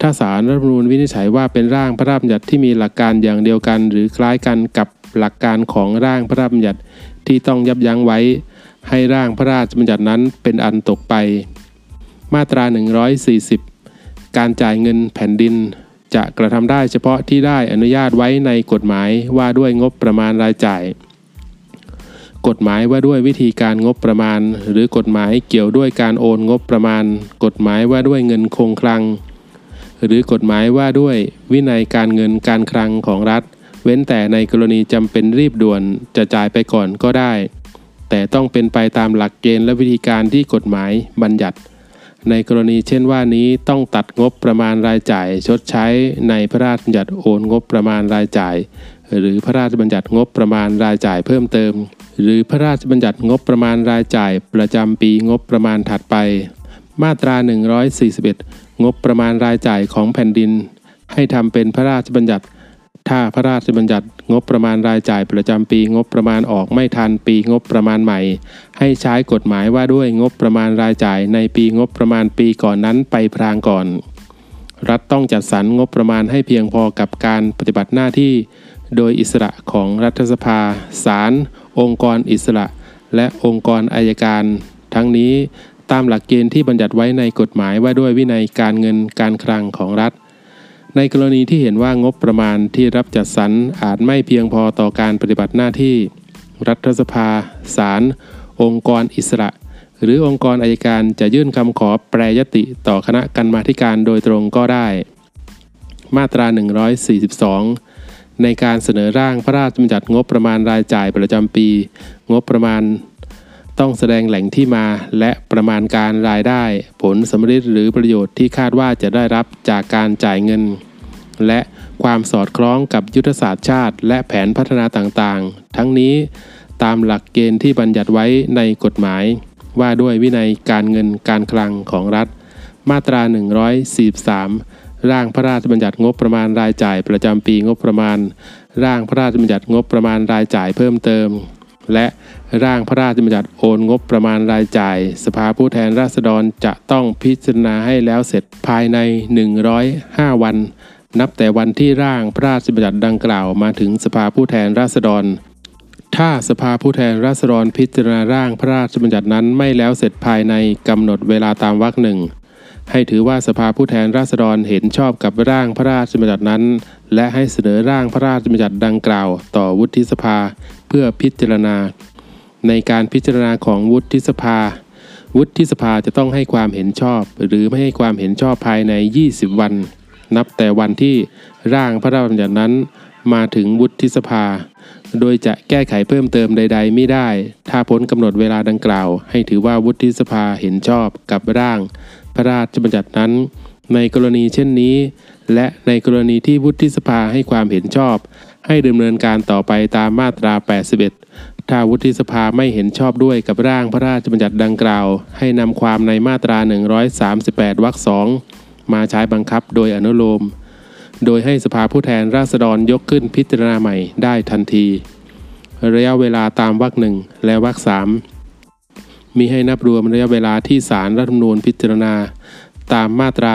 ถ้าศาลรัฐธรรมนูญวินิจฉัยว่าเป็นร่างพระราชบัญญัติที่มีหลักการอย่างเดียวกัน หรือคล้ายกันกับหลักการของร่างพระราชบัญญัติที่ต้องยับยั้งไว้ ให้ร่างพระราชบัญญัตินั้นเป็นอันตกไป มาตรา 140 การจ่ายเงินแผ่นดิน จะกระทำได้เฉพาะที่ได้อนุญาตไว้ในกฎหมายว่าด้วยงบประมาณรายจ่าย กฎหมายว่าด้วยวิธีการงบประมาณ หรือกฎหมายเกี่ยวด้วยการโอนงบประมาณ กฎหมายว่าด้วยเงินคงคลัง หรือกฎหมายว่าด้วยวินัยการเงินการคลังของรัฐ เว้นแต่ในกรณีจำเป็นรีบด่วนจะจ่ายไปก่อนก็ได้ แต่ต้องเป็นไปตามหลักเกณฑ์และวิธีการที่กฎหมายบัญญัติ ในกรณีเช่นว่านี้ต้องตัดงบประมาณรายจ่าย ชดใช้ในพระราชบัญญัติโอนงบประมาณรายจ่าย หรือพระราชบัญญัติงบประมาณรายจ่ายเพิ่มเติม หรือพระราชบัญญัติงบประมาณรายจ่าย ประจำปีงบประมาณถัดไป มาตรา 141 งบประมาณรายจ่ายของแผ่นดิน ให้ทำเป็นพระราชบัญญัติ ถ้าพระราชบัญญัติงบประมาณรายจ่ายประจำปีงบประมาณออกไม่ทันปีงบประมาณใหม่ ให้ใช้กฎหมายว่าด้วยงบประมาณรายจ่ายในปีงบประมาณปีก่อนนั้นไปพรางก่อน รัฐต้องจัดสรรงบประมาณให้เพียงพอกับการปฏิบัติหน้าที่ โดยอิสระของรัฐสภา ศาล องค์กรอิสระ และองค์กรอายการ ทั้งนี้ตามหลักเกณฑ์ที่บัญญัติไว้ในกฎหมายว่าด้วยวินัยการเงินการคลังของรัฐ ในกรณีที่เห็นว่างบประมาณที่รับจัดสรรอาจไม่เพียงพอต่อการปฏิบัติหน้าที่ รัฐสภา ศาล องค์กรอิสระ หรือองค์กรอายการจะยื่นคำขอแปรยติต่อคณะกรรมาธิการโดยตรงก็ได้ มาตรา 142 ในการเสนอร่างพระราชบัญญัติงบประมาณรายจ่ายประจำปี งบประมาณ ต้องแสดงแหล่งที่มาและประมาณการรายได้ ผลสำฤทธิ์หรือประโยชน์ที่คาดว่าจะได้รับจากการจ่ายเงิน และความสอดคล้องกับยุทธศาสตร์ชาติ และแผนพัฒนาต่างๆ ทั้งนี้ตามหลักเกณฑ์ที่บัญญัติไว้ในกฎหมาย ว่าด้วยวินัยการเงินการคลังของรัฐ มาตรา 143 ร่างพระราชบัญญัติงบประมาณรายจ่ายประจำปีงบประมาณ ร่างพระราชบัญญัติงบประมาณรายจ่ายเพิ่มเติม และร่างพระราชบัญญัติโอนงบประมาณรายจ่าย สภาผู้แทนราษฎรจะต้องพิจารณาให้แล้วเสร็จภายใน 105 วัน นับแต่วันที่ร่างพระราชบัญญัติดังกล่าวมาถึงสภาผู้แทนราษฎร ถ้าสภาผู้แทนราษฎรพิจารณาร่างพระราชบัญญัตินั้นไม่แล้วเสร็จภายในกำหนดเวลาตามวรรคหนึ่งให้ถือว่าสภาผู้แทนราษฎรเห็นชอบกับร่างพระราชบัญญัตินั้น และให้เสนอร่างพระราชบัญญัติดังกล่าว ต่อวุฒิสภา เพื่อพิจารณา ในการพิจารณาของวุฒิสภา วุฒิสภาจะต้องให้ความเห็นชอบ หรือไม่ให้ความเห็นชอบภายใน 20 วัน นับแต่วันที่ร่างพระราชบัญญัตินั้นมาถึงวุฒิสภา โดยจะแก้ไขเพิ่มเติมใด ๆ ไม่ได้ ถ้าพ้นกำหนดเวลาดังกล่าว ให้ถือว่าวุฒิสภาเห็นชอบกับร่าง พระราชบัญญัตินั้น ในกรณีเช่นนี้ และในกรณีที่วุฒิสภาให้ความเห็นชอบ ให้ดำเนินการต่อไปตามมาตรา 81 ถ้าวุฒิสภาไม่เห็นชอบด้วยกับร่างพระราชบัญญัติดังกล่าว ให้นำความในมาตรา 138 วรรคสองมาใช้บังคับโดยอนุโลม โดยให้สภาผู้แทนราษฎรยกขึ้นพิจารณาใหม่ได้ทันที ระยะเวลาตามวรรคหนึ่งและวรรคสามมีให้นับรวมระยะเวลาที่ศาลรัฐธรรมนูญพิจารณา ตามมาตรา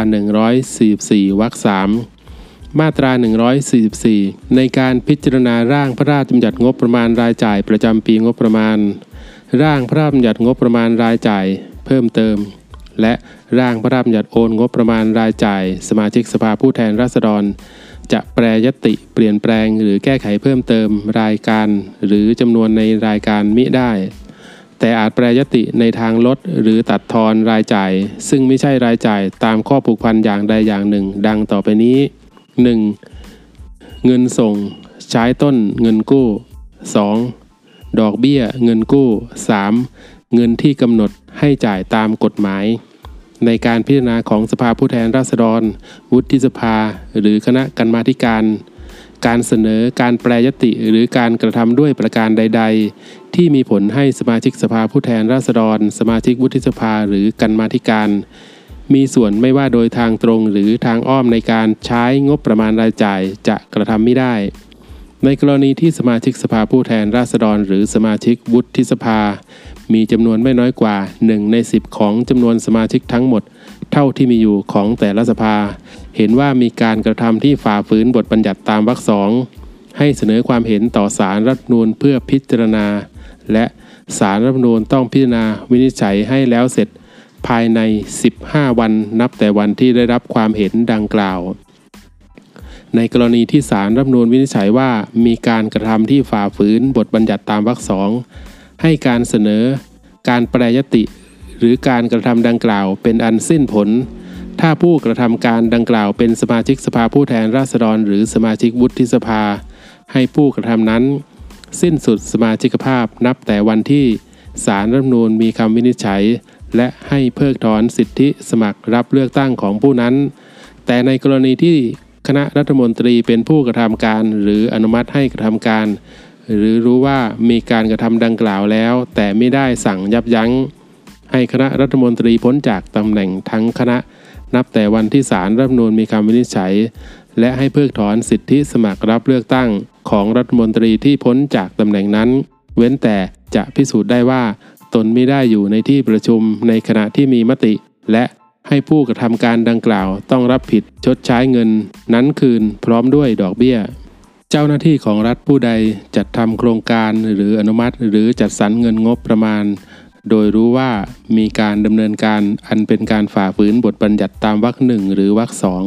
144วรรคสามมาตรา 144 ในการพิจารณาร่างพระราชบัญญัติงบประมาณรายจ่ายประจำปีงบประมาณ ร่างพระราชบัญญัติงบประมาณรายจ่ายเพิ่มเติม และร่างพระราชบัญญัติโอนงบประมาณรายจ่าย สมาชิกสภาผู้แทนราษฎร จะแปรยติเปลี่ยนแปลงหรือแก้ไขเพิ่มเติมรายการ หรือจำนวนในรายการมิได้ แต่อาจแปรยติในทางลดหรือตัดทอนรายจ่าย ซึ่งไม่ใช่รายจ่ายตามข้อผูกพันอย่างใดอย่างหนึ่ง ดังต่อไปนี้ 1. เงินส่ง ใช้ต้นเงินกู้ 2. ดอกเบี้ยเงินกู้ 3. เงินที่กำหนดให้จ่ายตามกฎหมาย ในการพิจารณาของสภาผู้แทนราษฎร วุฒิสภา หรือคณะกรรมาธิการ การเสนอการแปรยติหรือการกระทำด้วยประการใด ๆ ที่มีผลให้สมาชิกสภาผู้แทนราษฎร สมาชิกวุฒิสภาหรือกันมาธิการ มีส่วนไม่ว่าโดยทางตรงหรือทางอ้อมในการใช้งบประมาณรายจ่ายจะกระทำไม่ได้ ในกรณีที่สมาชิกสภาผู้แทนราษฎร หรือสมาชิกวุฒิสภา มีจำนวนไม่น้อยกว่า 1 ใน 10 ของจำนวนสมาชิกทั้งหมด เท่าที่มีอยู่ของแต่ละสภา เห็นว่ามีการกระทำที่ฝ่าฝืนบทบัญญัติตามวรรคสองให้เสนอความเห็นต่อสารรัฐนูญเพื่อพิจารณา และสารรัฐนูญต้องพิจารณาวินิจฉัยให้แล้วเสร็จ ภายใน 15 วันนับแต่วันที่ได้รับความเห็นดังกล่าว ในกรณีที่ศาลรัฐนูญวินิจฉัยว่ามีการกระทำที่ฝ่าฝืนบทบัญญัติตามวรรคสองให้การเสนอ การแปรยติ หรือการกระทำดังกล่าวเป็นอันสิ้นผล ถ้าผู้กระทำการดังกล่าวเป็นสมาชิกสภาผู้แทนราษฎร หรือสมาชิกวุฒิสภา ให้ผู้กระทำนั้น สิ้นสุดสมาชิกภาพนับแต่วันที่ศาลรัฐนูญมีคำวินิจฉัย และให้เพิกถอนสิทธิสมัครรับเลือกตั้งของผู้นั้น แต่ในกรณีที่ คณะรัฐมนตรีเป็นผู้กระทำการ หรืออนุมัติให้กระทำการ หรือรู้ว่ามีการกระทำดังกล่าวแล้ว แต่ไม่ได้สั่งยับยั้ง ให้คณะรัฐมนตรีพ้นจากตำแหน่งทั้งคณะ นับแต่วันที่ศาลรัฐมนูญมีคำวินิจฉัย และให้เพิกถอนสิทธิสมัครรับเลือกตั้งของรัฐมนตรีที่พ้นจากตำแหน่งนั้น เว้นแต่จะพิสูจน์ได้ว่า ตนไม่ได้อยู่ในที่ประชุมในขณะที่มีมติ และ ให้ผู้กระทำการดังกล่าวต้องรับผิดชดใช้เงิน นั้นคืนพร้อมด้วยดอกเบี้ย เจ้าหน้าที่ของรัฐผู้ใดจัดทำโครงการหรืออนุมัติหรือจัดสรรเงินงบประมาณ โดยรู้ว่ามีการดำเนินการอันเป็นการฝ่าฝืนบทบัญญัติตามวรรคหนึ่งหรือวรรคสอง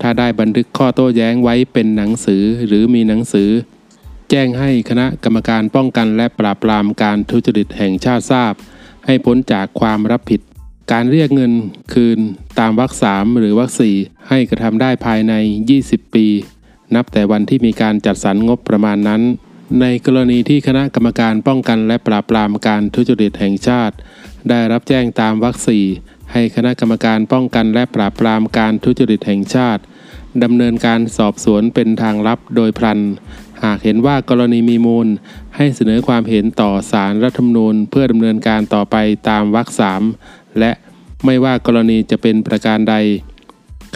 ถ้าได้บันทึกข้อโต้แย้งไว้เป็นหนังสือหรือมีหนังสือ แจ้งให้คณะกรรมการป้องกันและปราบปรามการทุจริตแห่งชาติทราบ ให้พ้นจากความรับผิด การเรียกเงินคืนตามวรรคสามหรือวรรคสี่ให้กระทำได้ภายใน 20 ปี นับแต่วันที่มีการจัดสรรงบประมาณนั้น ในกรณีที่คณะกรรมการป้องกันและปราบปรามการทุจริตแห่งชาติ ได้รับแจ้งตามวรรคสี่ให้คณะกรรมการป้องกันและปราบปรามการทุจริตแห่งชาติดำเนินการสอบสวนเป็นทางลับโดยพลัน หากเห็นว่ากรณีมีมูล ให้เสนอความเห็นต่อสารรัฐธรรมนูญ เพื่อดำเนินการต่อไปตามวรรคสาม และไม่ว่ากรณีจะเป็นประการใด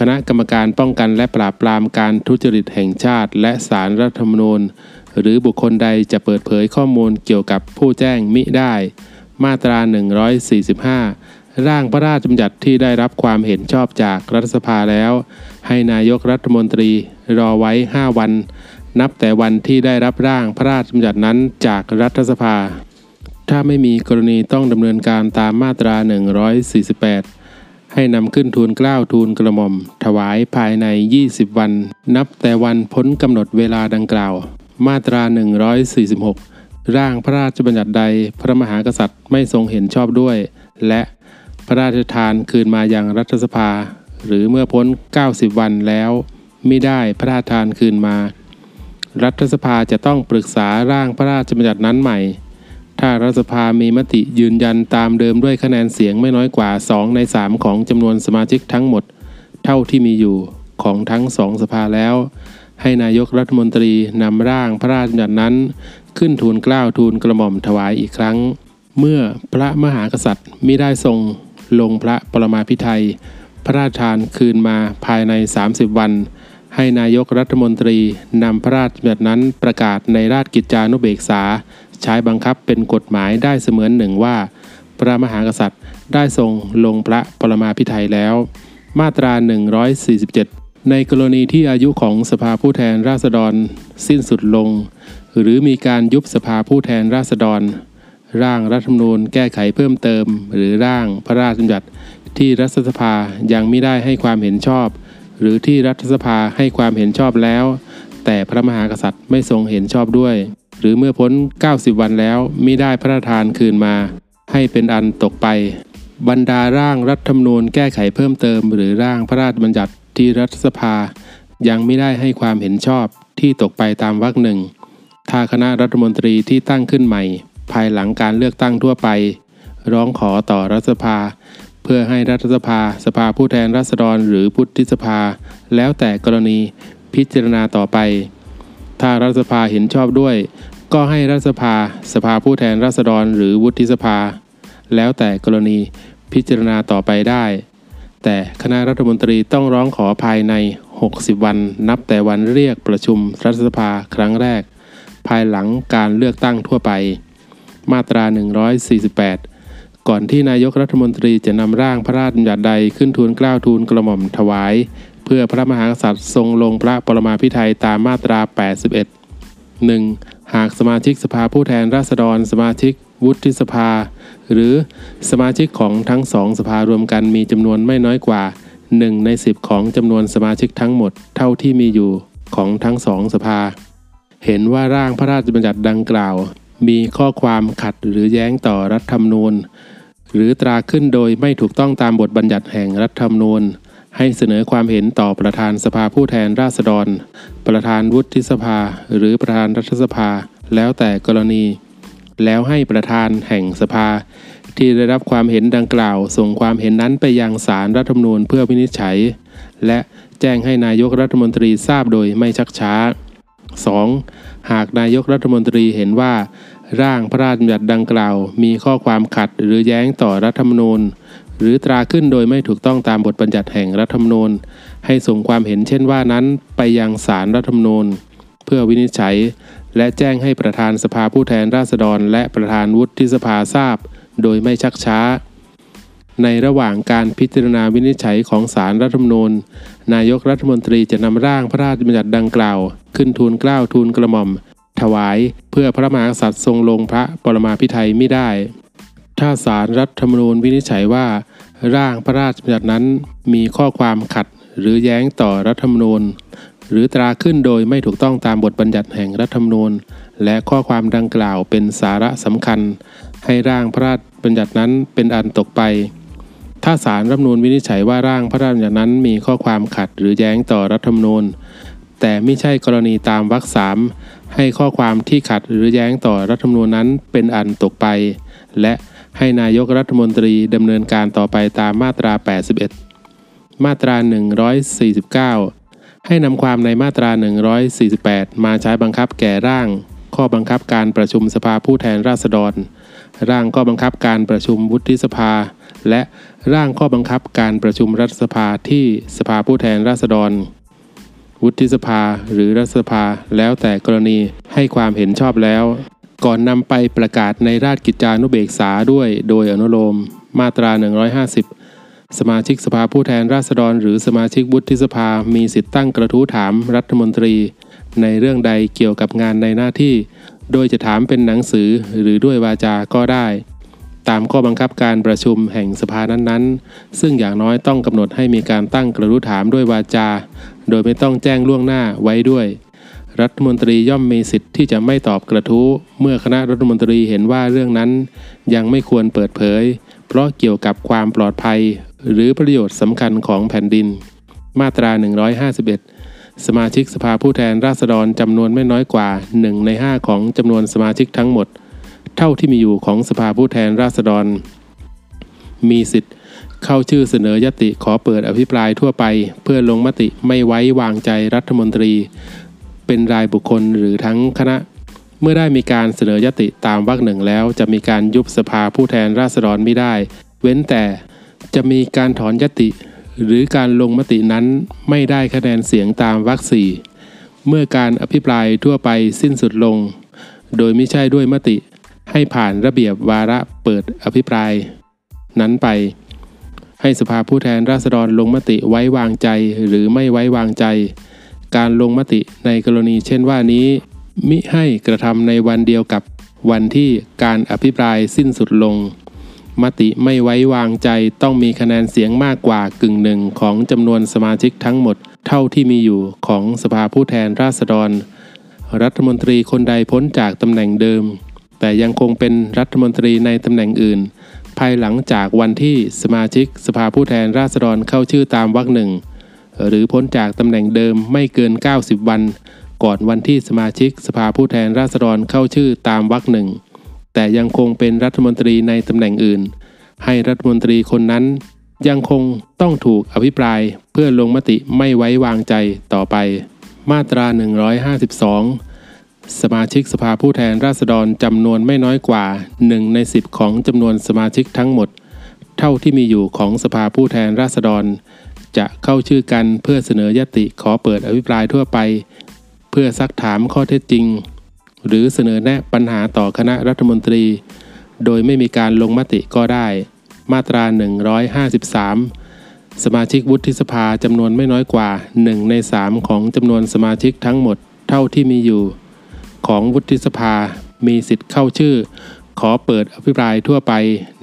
คณะกรรมการป้องกันและปราบปรามการทุจริตแห่งชาติ และสารรัฐธรรมนูญ หรือบุคคลใดจะเปิดเผยข้อมูลเกี่ยวกับผู้แจ้งมิได้ มาตรา 145 ร่างพระราชบัญญัติที่ได้รับความเห็นชอบจากรัฐสภาแล้ว ให้นายกรัฐมนตรีรอไว้ 5 วัน นับแต่วันที่ได้รับร่างพระราชบัญญัตินั้นจากรัฐสภา ถ้าไม่มีกรณีต้องดำเนินการตามมาตรา 148 ให้นำขึ้นทูลเกล้าทูลกระหม่อม ถวายภายใน 20 วัน นับแต่วันพ้นกำหนดเวลาดังกล่าว มาตรา 146 ร่างพระราชบัญญัติใดพระมหากษัตริย์ไม่ทรงเห็นชอบด้วย และพระราชทานคืนมาอยังรัฐสภา หรือเมื่อพ้น 90 วันแล้วไม่ได้พระราชทานคืนมา รัฐสภาจะต้องปรึกษาร่างพระราชบัญญัตินั้นใหม่ ถ้ารัฐสภามีมติยืนยันตามเดิมด้วยคะแนนเสียงไม่น้อยกว่า 2 ใน 3 ของจำนวนสมาชิกทั้งหมด เท่าที่มีอยู่ของทั้งสองสภาแล้ว ให้นายกรัฐมนตรีนำร่างพระราชบัญญัตินั้น ขึ้นทูลเกล้าทูลกระหม่อมถวายอีกครั้ง เมื่อพระมหากษัตริย์มิได้ทรงลงพระปรมาภิไธยพระราชทานคืนมาภายใน 30 วัน ให้นายกรัฐมนตรีนำพระราชบัญญัตินั้นประกาศในราชกิจจานุเบกษา ใช้บังคับเป็นกฎหมายได้เสมือนหนึ่งว่า พระมหากษัตริย์ได้ทรงลงพระปรมาภิไธยแล้ว มาตรา 147 ในกรณีที่อายุของสภาผู้แทนราษฎร สิ้นสุดลง หรือมีการยุบสภาผู้แทนราษฎร ร่างรัฐธรรมนูญแก้ไขเพิ่มเติม หรือร่างพระราชบัญญัติที่รัฐสภายังไม่ได้ให้ความเห็นชอบ หรือที่รัฐสภาให้ความเห็นชอบแล้ว แต่พระมหากษัตริย์ไม่ทรงเห็นชอบด้วย หรือเมื่อพ้น 90 วันแล้วมิได้พระราชทานคืนมา ให้เป็นอันตกไป บรรดาร่างรัฐธรรมนูญแก้ไขเพิ่มเติม หรือร่างพระราชบัญญัติที่รัฐสภา ยังไม่ได้ให้ความเห็นชอบที่ตกไปตามวรรคหนึ่งถ้าคณะรัฐมนตรีที่ตั้งขึ้นใหม่ ภายหลังการเลือกตั้งทั่วไป ร้องขอต่อรัฐสภา เพื่อให้รัฐสภา สภาผู้แทนราษฎรหรือพุทธิสภา แล้วแต่กรณีพิจารณาต่อไป ถ้ารัฐสภาเห็นชอบด้วย ก็ให้รัฐสภา สภาผู้แทนราษฎรหรือวุฒิสภา แล้วแต่กรณีพิจารณาต่อไปได้ แต่คณะรัฐมนตรีต้องร้องขอภายใน 60 วัน นับแต่วันเรียกประชุมรัฐสภาครั้งแรก ภายหลังการเลือกตั้งทั่วไป มาตรา 148ก่อนที่นายกรัฐมนตรีจะนำร่างพระราชบัญญัติใดขึ้นทูลเกล้าทูลกระหม่อมถวาย เพื่อพระมหากษัตริย์ทรงลงพระปรมาภิไธยตามมาตรา 81 1. หากสมาชิกสภาผู้แทนราษฎร สมาชิกวุฒิสภา หรือสมาชิกของทั้งสองสภารวมกันมีจำนวนไม่น้อยกว่า 1 ใน 10 ของจำนวนสมาชิกทั้งหมดเท่าที่มีอยู่ของทั้งสองสภา เห็นว่าร่างพระราชบัญญัติดังกล่าว มีข้อความขัดหรือแย้งต่อรัฐธรรมนูญ หรือตราขึ้นโดยไม่ถูกต้องตามบทบัญญัติแห่งรัฐธรรมนูญ ให้เสนอความเห็นต่อประธานสภาผู้แทนราษฎร ประธานวุฒิสภา หรือประธานรัฐสภา แล้วแต่กรณี แล้วให้ประธานแห่งสภา ที่ได้รับความเห็นดังกล่าว ส่งความเห็นนั้นไปยังศาลรัฐธรรมนูญเพื่อวินิจฉัย และแจ้งให้นายกรัฐมนตรีทราบโดยไม่ชักช้า 2. หากนายกรัฐมนตรีเห็นว่า ร่างพระราชบัญญัติดังกล่าว มีข้อความขัดหรือแย้งต่อรัฐธรรมนูญ หรือตราขึ้นโดยไม่ถูกต้องตามบทบัญญัติแห่งรัฐธรรมนูญ ให้ส่งความเห็นเช่นว่านั้นไปยังศาลรัฐธรรมนูญ เพื่อวินิจฉัย และแจ้งให้ประธานสภาผู้แทนราษฎร และประธานวุฒิสภาทราบ โดยไม่ชักช้า ในระหว่างการพิจารณาวินิจฉัยของศาลรัฐธรรมนูญ นายกรัฐมนตรีจะนำร่างพระราชบัญญัติดังกล่าว ขึ้นทูลเกล้าทูลกระหม่อม ถวาย เพื่อพระมหากษัตริย์ทรงลงพระปรมาภิไธยไม่ได้ ถ้าศาลรัฐธรรมนูญวินิจฉัยว่า ร่างพระราชบัญญัตินั้นมีข้อความขัดหรือแย้งต่อรัฐธรรมนูญ หรือตราขึ้นโดยไม่ถูกต้องตามบทบัญญัติแห่งรัฐธรรมนูญ และข้อความดังกล่าวเป็นสาระสำคัญ ให้ร่างพระราชบัญญัตินั้นเป็นอันตกไป ถ้าศาลรัฐธรรมนูญวินิจฉัยว่าร่างพระราชบัญญัตินั้นมีข้อความขัดหรือแย้งต่อรัฐธรรมนูญ แต่ไม่ใช่กรณีตามวรรคสามให้ข้อความที่ขัดหรือแย้งต่อรัฐธรรมนูญนั้นเป็นอันตกไป และ ให้นายกรัฐมนตรีดำเนินการต่อไปตามมาตรา 81 มาตรา 149 ให้นำความในมาตรา 148 มาใช้บังคับแก่ร่าง ข้อบังคับการประชุมสภาผู้แทนราษฎร ร่างข้อบังคับการประชุมวุฒิสภา และร่างข้อบังคับการประชุมรัฐสภาที่สภาผู้แทนราษฎร วุฒิสภาหรือรัฐสภาแล้วแต่กรณีให้ความเห็นชอบแล้ว ก่อนนำไปประกาศในราชกิจจานุเบกษาด้วยโดยอนุโลม มาตรา 150 สมาชิกสภาผู้แทนราษฎร หรือสมาชิกวุฒิสภามีสิทธิ์ตั้งกระทู้ถามรัฐมนตรี ในเรื่องใดเกี่ยวกับงานในหน้าที่ โดยจะถามเป็นหนังสือหรือด้วยวาจาก็ได้ ตามข้อบังคับการประชุมแห่งสภานั้นๆ ซึ่งอย่างน้อยต้องกำหนดให้มีการตั้งกระทู้ถามด้วยวาจา โดยไม่ต้องแจ้งล่วงหน้าไว้ด้วย รัฐมนตรีย่อมมีสิทธิ์ที่จะไม่ตอบกระทู้ เมื่อคณะรัฐมนตรีเห็นว่าเรื่องนั้น ยังไม่ควรเปิดเผย เพราะเกี่ยวกับความปลอดภัย หรือประโยชน์สำคัญของแผ่นดิน มาตรา 151 สมาชิกสภาผู้แทนราษฎรจำนวนไม่น้อยกว่า 1 ใน 5 ของจำนวนสมาชิกทั้งหมด เท่าที่มีอยู่ของสภาผู้แทนราษฎร มีสิทธิ์เข้าชื่อเสนอยติขอเปิดอภิปรายทั่วไป เพื่อลงมติไม่ไว้วางใจรัฐมนตรี เป็นรายบุคคลหรือทั้งคณะ เมื่อได้มีการเสนอยติตามวรรคหนึ่งแล้ว จะมีการยุบสภาผู้แทนราษฎรไม่ได้ เว้นแต่จะมีการถอนยติ หรือการลงมตินั้นไม่ได้คะแนนเสียงตามวรรคสี่เมื่อการอภิปรายทั่วไปสิ้นสุดลง โดยไม่ใช่ด้วยมติ ให้ผ่านระเบียบวาระเปิดอภิปราย นั้นไป ให้สภาผู้แทนราษฎรลงมติไว้วางใจหรือไม่ไว้วางใจ การลงมติในกรณีเช่นว่านี้ มิให้กระทำในวันเดียวกับวันที่การอภิปรายสิ้นสุดลง มติไม่ไว้วางใจต้องมีคะแนนเสียงมากกว่ากึ่งหนึ่งของจำนวนสมาชิกทั้งหมด เท่าที่มีอยู่ของสภาผู้แทนราษฎร รัฐมนตรีคนใดพ้นจากตำแหน่งเดิม แต่ยังคงเป็นรัฐมนตรีในตำแหน่งอื่น ภายหลังจากวันที่สมาชิกสภาผู้แทนราษฎรเข้าชื่อตามวรรคหนึ่ง หรือพ้นจากตำแหน่งเดิมไม่เกิน 90 วัน ก่อนวันที่สมาชิกสภาผู้แทนราษฎรเข้าชื่อตามวรรคหนึ่ง แต่ยังคงเป็นรัฐมนตรีในตำแหน่งอื่น ให้รัฐมนตรีคนนั้น ยังคงต้องถูกอภิปรายเพื่อลงมติไม่ไว้วางใจต่อไป มาตรา 152 สมาชิกสภาผู้แทนราษฎรจำนวนไม่น้อยกว่า 1 ใน 10 ของจำนวนสมาชิกทั้งหมด เท่าที่มีอยู่ของสภาผู้แทนราษฎร จะเข้าชื่อกันเพื่อเสนอยติขอเปิดอภิปรายทั่วไป เพื่อซักถามข้อเท็จจริง หรือเสนอแนะปัญหาต่อคณะรัฐมนตรี โดยไม่มีการลงมติก็ได้ มาตรา 153 สมาชิกวุฒิสภาจำนวนไม่น้อยกว่า 1 ใน 3 ของจำนวนสมาชิกทั้งหมดเท่าที่มีอยู่ ของวุฒิสภามีสิทธิ์เข้าชื่อ ขอเปิดอภิปรายทั่วไป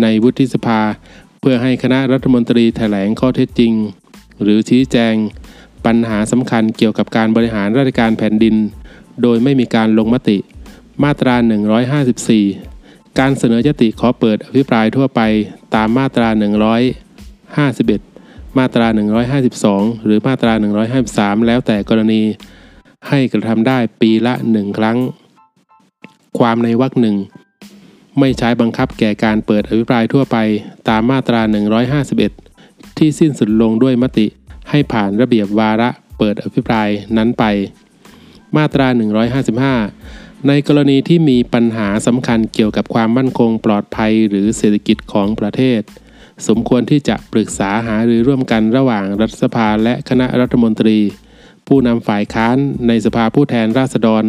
ในวุฒิสภา เพื่อให้คณะรัฐมนตรีแถลงข้อเท็จจริง หรือชี้แจง ปัญหาสำคัญเกี่ยวกับการบริหารราชการแผ่นดิน โดยไม่มีการลงมติ มาตรา 154 การเสนอยติขอเปิดอภิปรายทั่วไปตามมาตรา 151 มาตรา 152 หรือมาตรา 153 แล้วแต่กรณี ให้กระทำได้ปีละหนึ่งครั้ง ความในวรรคหนึ่งไม่ใช้บังคับแก่การเปิดอภิปรายทั่วไปตามมาตรา 151 ที่สิ้นสุดลงด้วยมติให้ผ่านระเบียบวาระเปิดอภิปรายนั้นไป มาตรา 155 ในกรณีที่มีปัญหาสำคัญเกี่ยวกับความมั่นคงปลอดภัยหรือเศรษฐกิจของประเทศ สมควรที่จะปรึกษาหารือร่วมกันระหว่างรัฐสภาและคณะรัฐมนตรี ผู้นำฝ่ายค้านในสภาผู้แทนราษฎร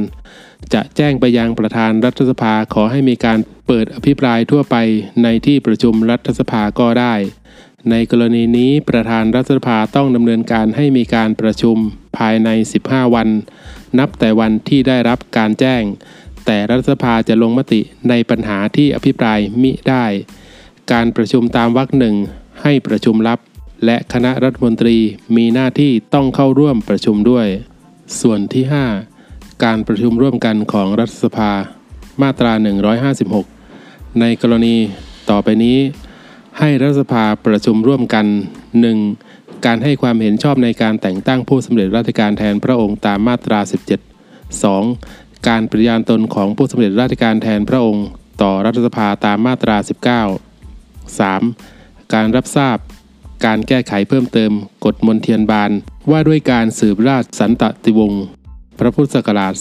จะแจ้งไปยังประธานรัฐสภาขอให้มีการเปิดอภิปรายทั่วไปในที่ประชุมรัฐสภาก็ได้ ในกรณีนี้ประธานรัฐสภาต้องดำเนินการให้มีการประชุมภายใน 15 วัน นับแต่วันที่ได้รับการแจ้ง แต่รัฐสภาจะลงมติในปัญหาที่อภิปรายมิได้ การประชุมตามวรรคหนึ่งให้ประชุมลับ และคณะรัฐมนตรีมีหน้าที่ต้องเข้าร่วมประชุมด้วย ส่วนที่ 5 การประชุมร่วมกันของรัฐสภา มาตรา 156 ในกรณีต่อไปนี้ ให้รัฐสภาประชุมร่วมกัน 1. การให้ความเห็นชอบในการแต่งตั้งผู้สำเร็จราชการแทนพระองค์ตามมาตรา 17 2. การปฏิญาณตนของผู้สำเร็จราชการแทนพระองค์ ต่อรัฐสภาตามมาตรา 19 3. การรับทราบ การแก้ไขเพิ่มเติมกฎมนเทียนบานว่าด้วยการสืบราชสันตติวงศ์พระพุทธศักราช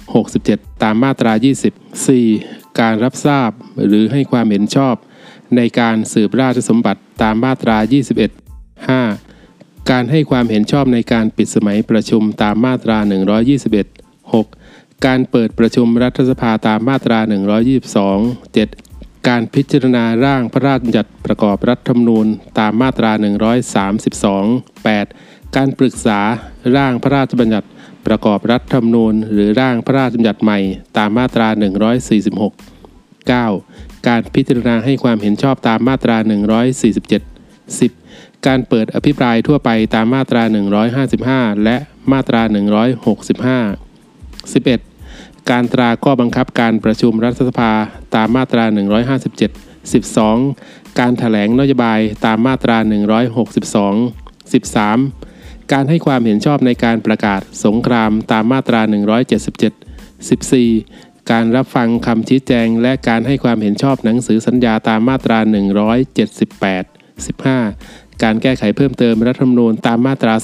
2467 ตามมาตรา 20 4. การรับทราบหรือให้ความเห็นชอบ ในการสืบราชสมบัติตามมาตรา 21 5. การให้ความเห็นชอบในการปิดสมัยประชุมตามมาตรา 121 6. การเปิดประชุมรัฐสภาตามมาตรา 122 7. การพิจารณาร่างพระราชบัญญัติประกอบรัฐธรรมนูญตามมาตรา 132 8. การปรึกษาร่างพระราชบัญญัติประกอบรัฐธรรมนูญหรือร่างพระราชบัญญัติใหม่ตามมาตรา 146 9. การพิจารณาให้ความเห็นชอบตามมาตรา 147 10. การเปิดอภิปรายทั่วไปตามมาตรา 155 และมาตรา 165 11. การตราข้อบังคับการประชุมรัฐสภาตามมาตรา 157 12. การถแถลงนโยบายตามมาตรา 162 13. การให้ความเห็นชอบในการประกาศสงครามตามมาตรา 177 14. การรับฟังคำชี้แจง และการให้ความเห็นชอบหนังสือสัญญาตามมาตรา 178 15. การแก้ไขเพิ่มเติมรัฐธรรมนูญตามมาตรา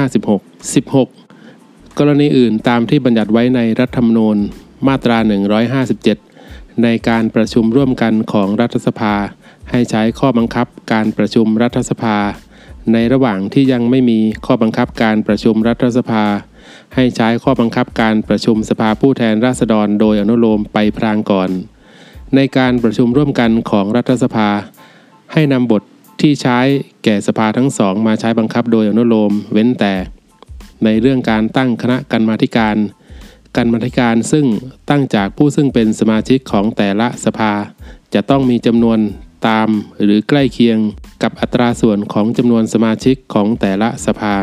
256 16 กรณีอื่นตามที่บัญญัติไว้ในรัฐธรรมนูญมาตรา 157 ในการประชุมร่วมกันของรัฐสภา ให้ใช้ข้อบังคับการประชุมรัฐสภา ในระหว่างที่ยังไม่มีข้อบังคับการประชุมรัฐสภา ให้ใช้ข้อบังคับการประชุมสภาผู้แทนราษฎรโดยอนุโลมไปพรางก่อน ในการประชุมร่วมกันของรัฐสภา ให้นำบทที่ใช้แก่สภาทั้งสองมาใช้บังคับโดยอนุโลมเว้นแต่ ในเรื่องการตั้งคณะกรรมาธิการกรรมาธิการซึ่งตั้งจากผู้ซึ่งเป็นสมาชิกของแต่ละสภา จะต้องมีจำนวนตามหรือใกล้เคียงกับอัตราส่วนของจำนวนสมาชิกของแต่ละสภา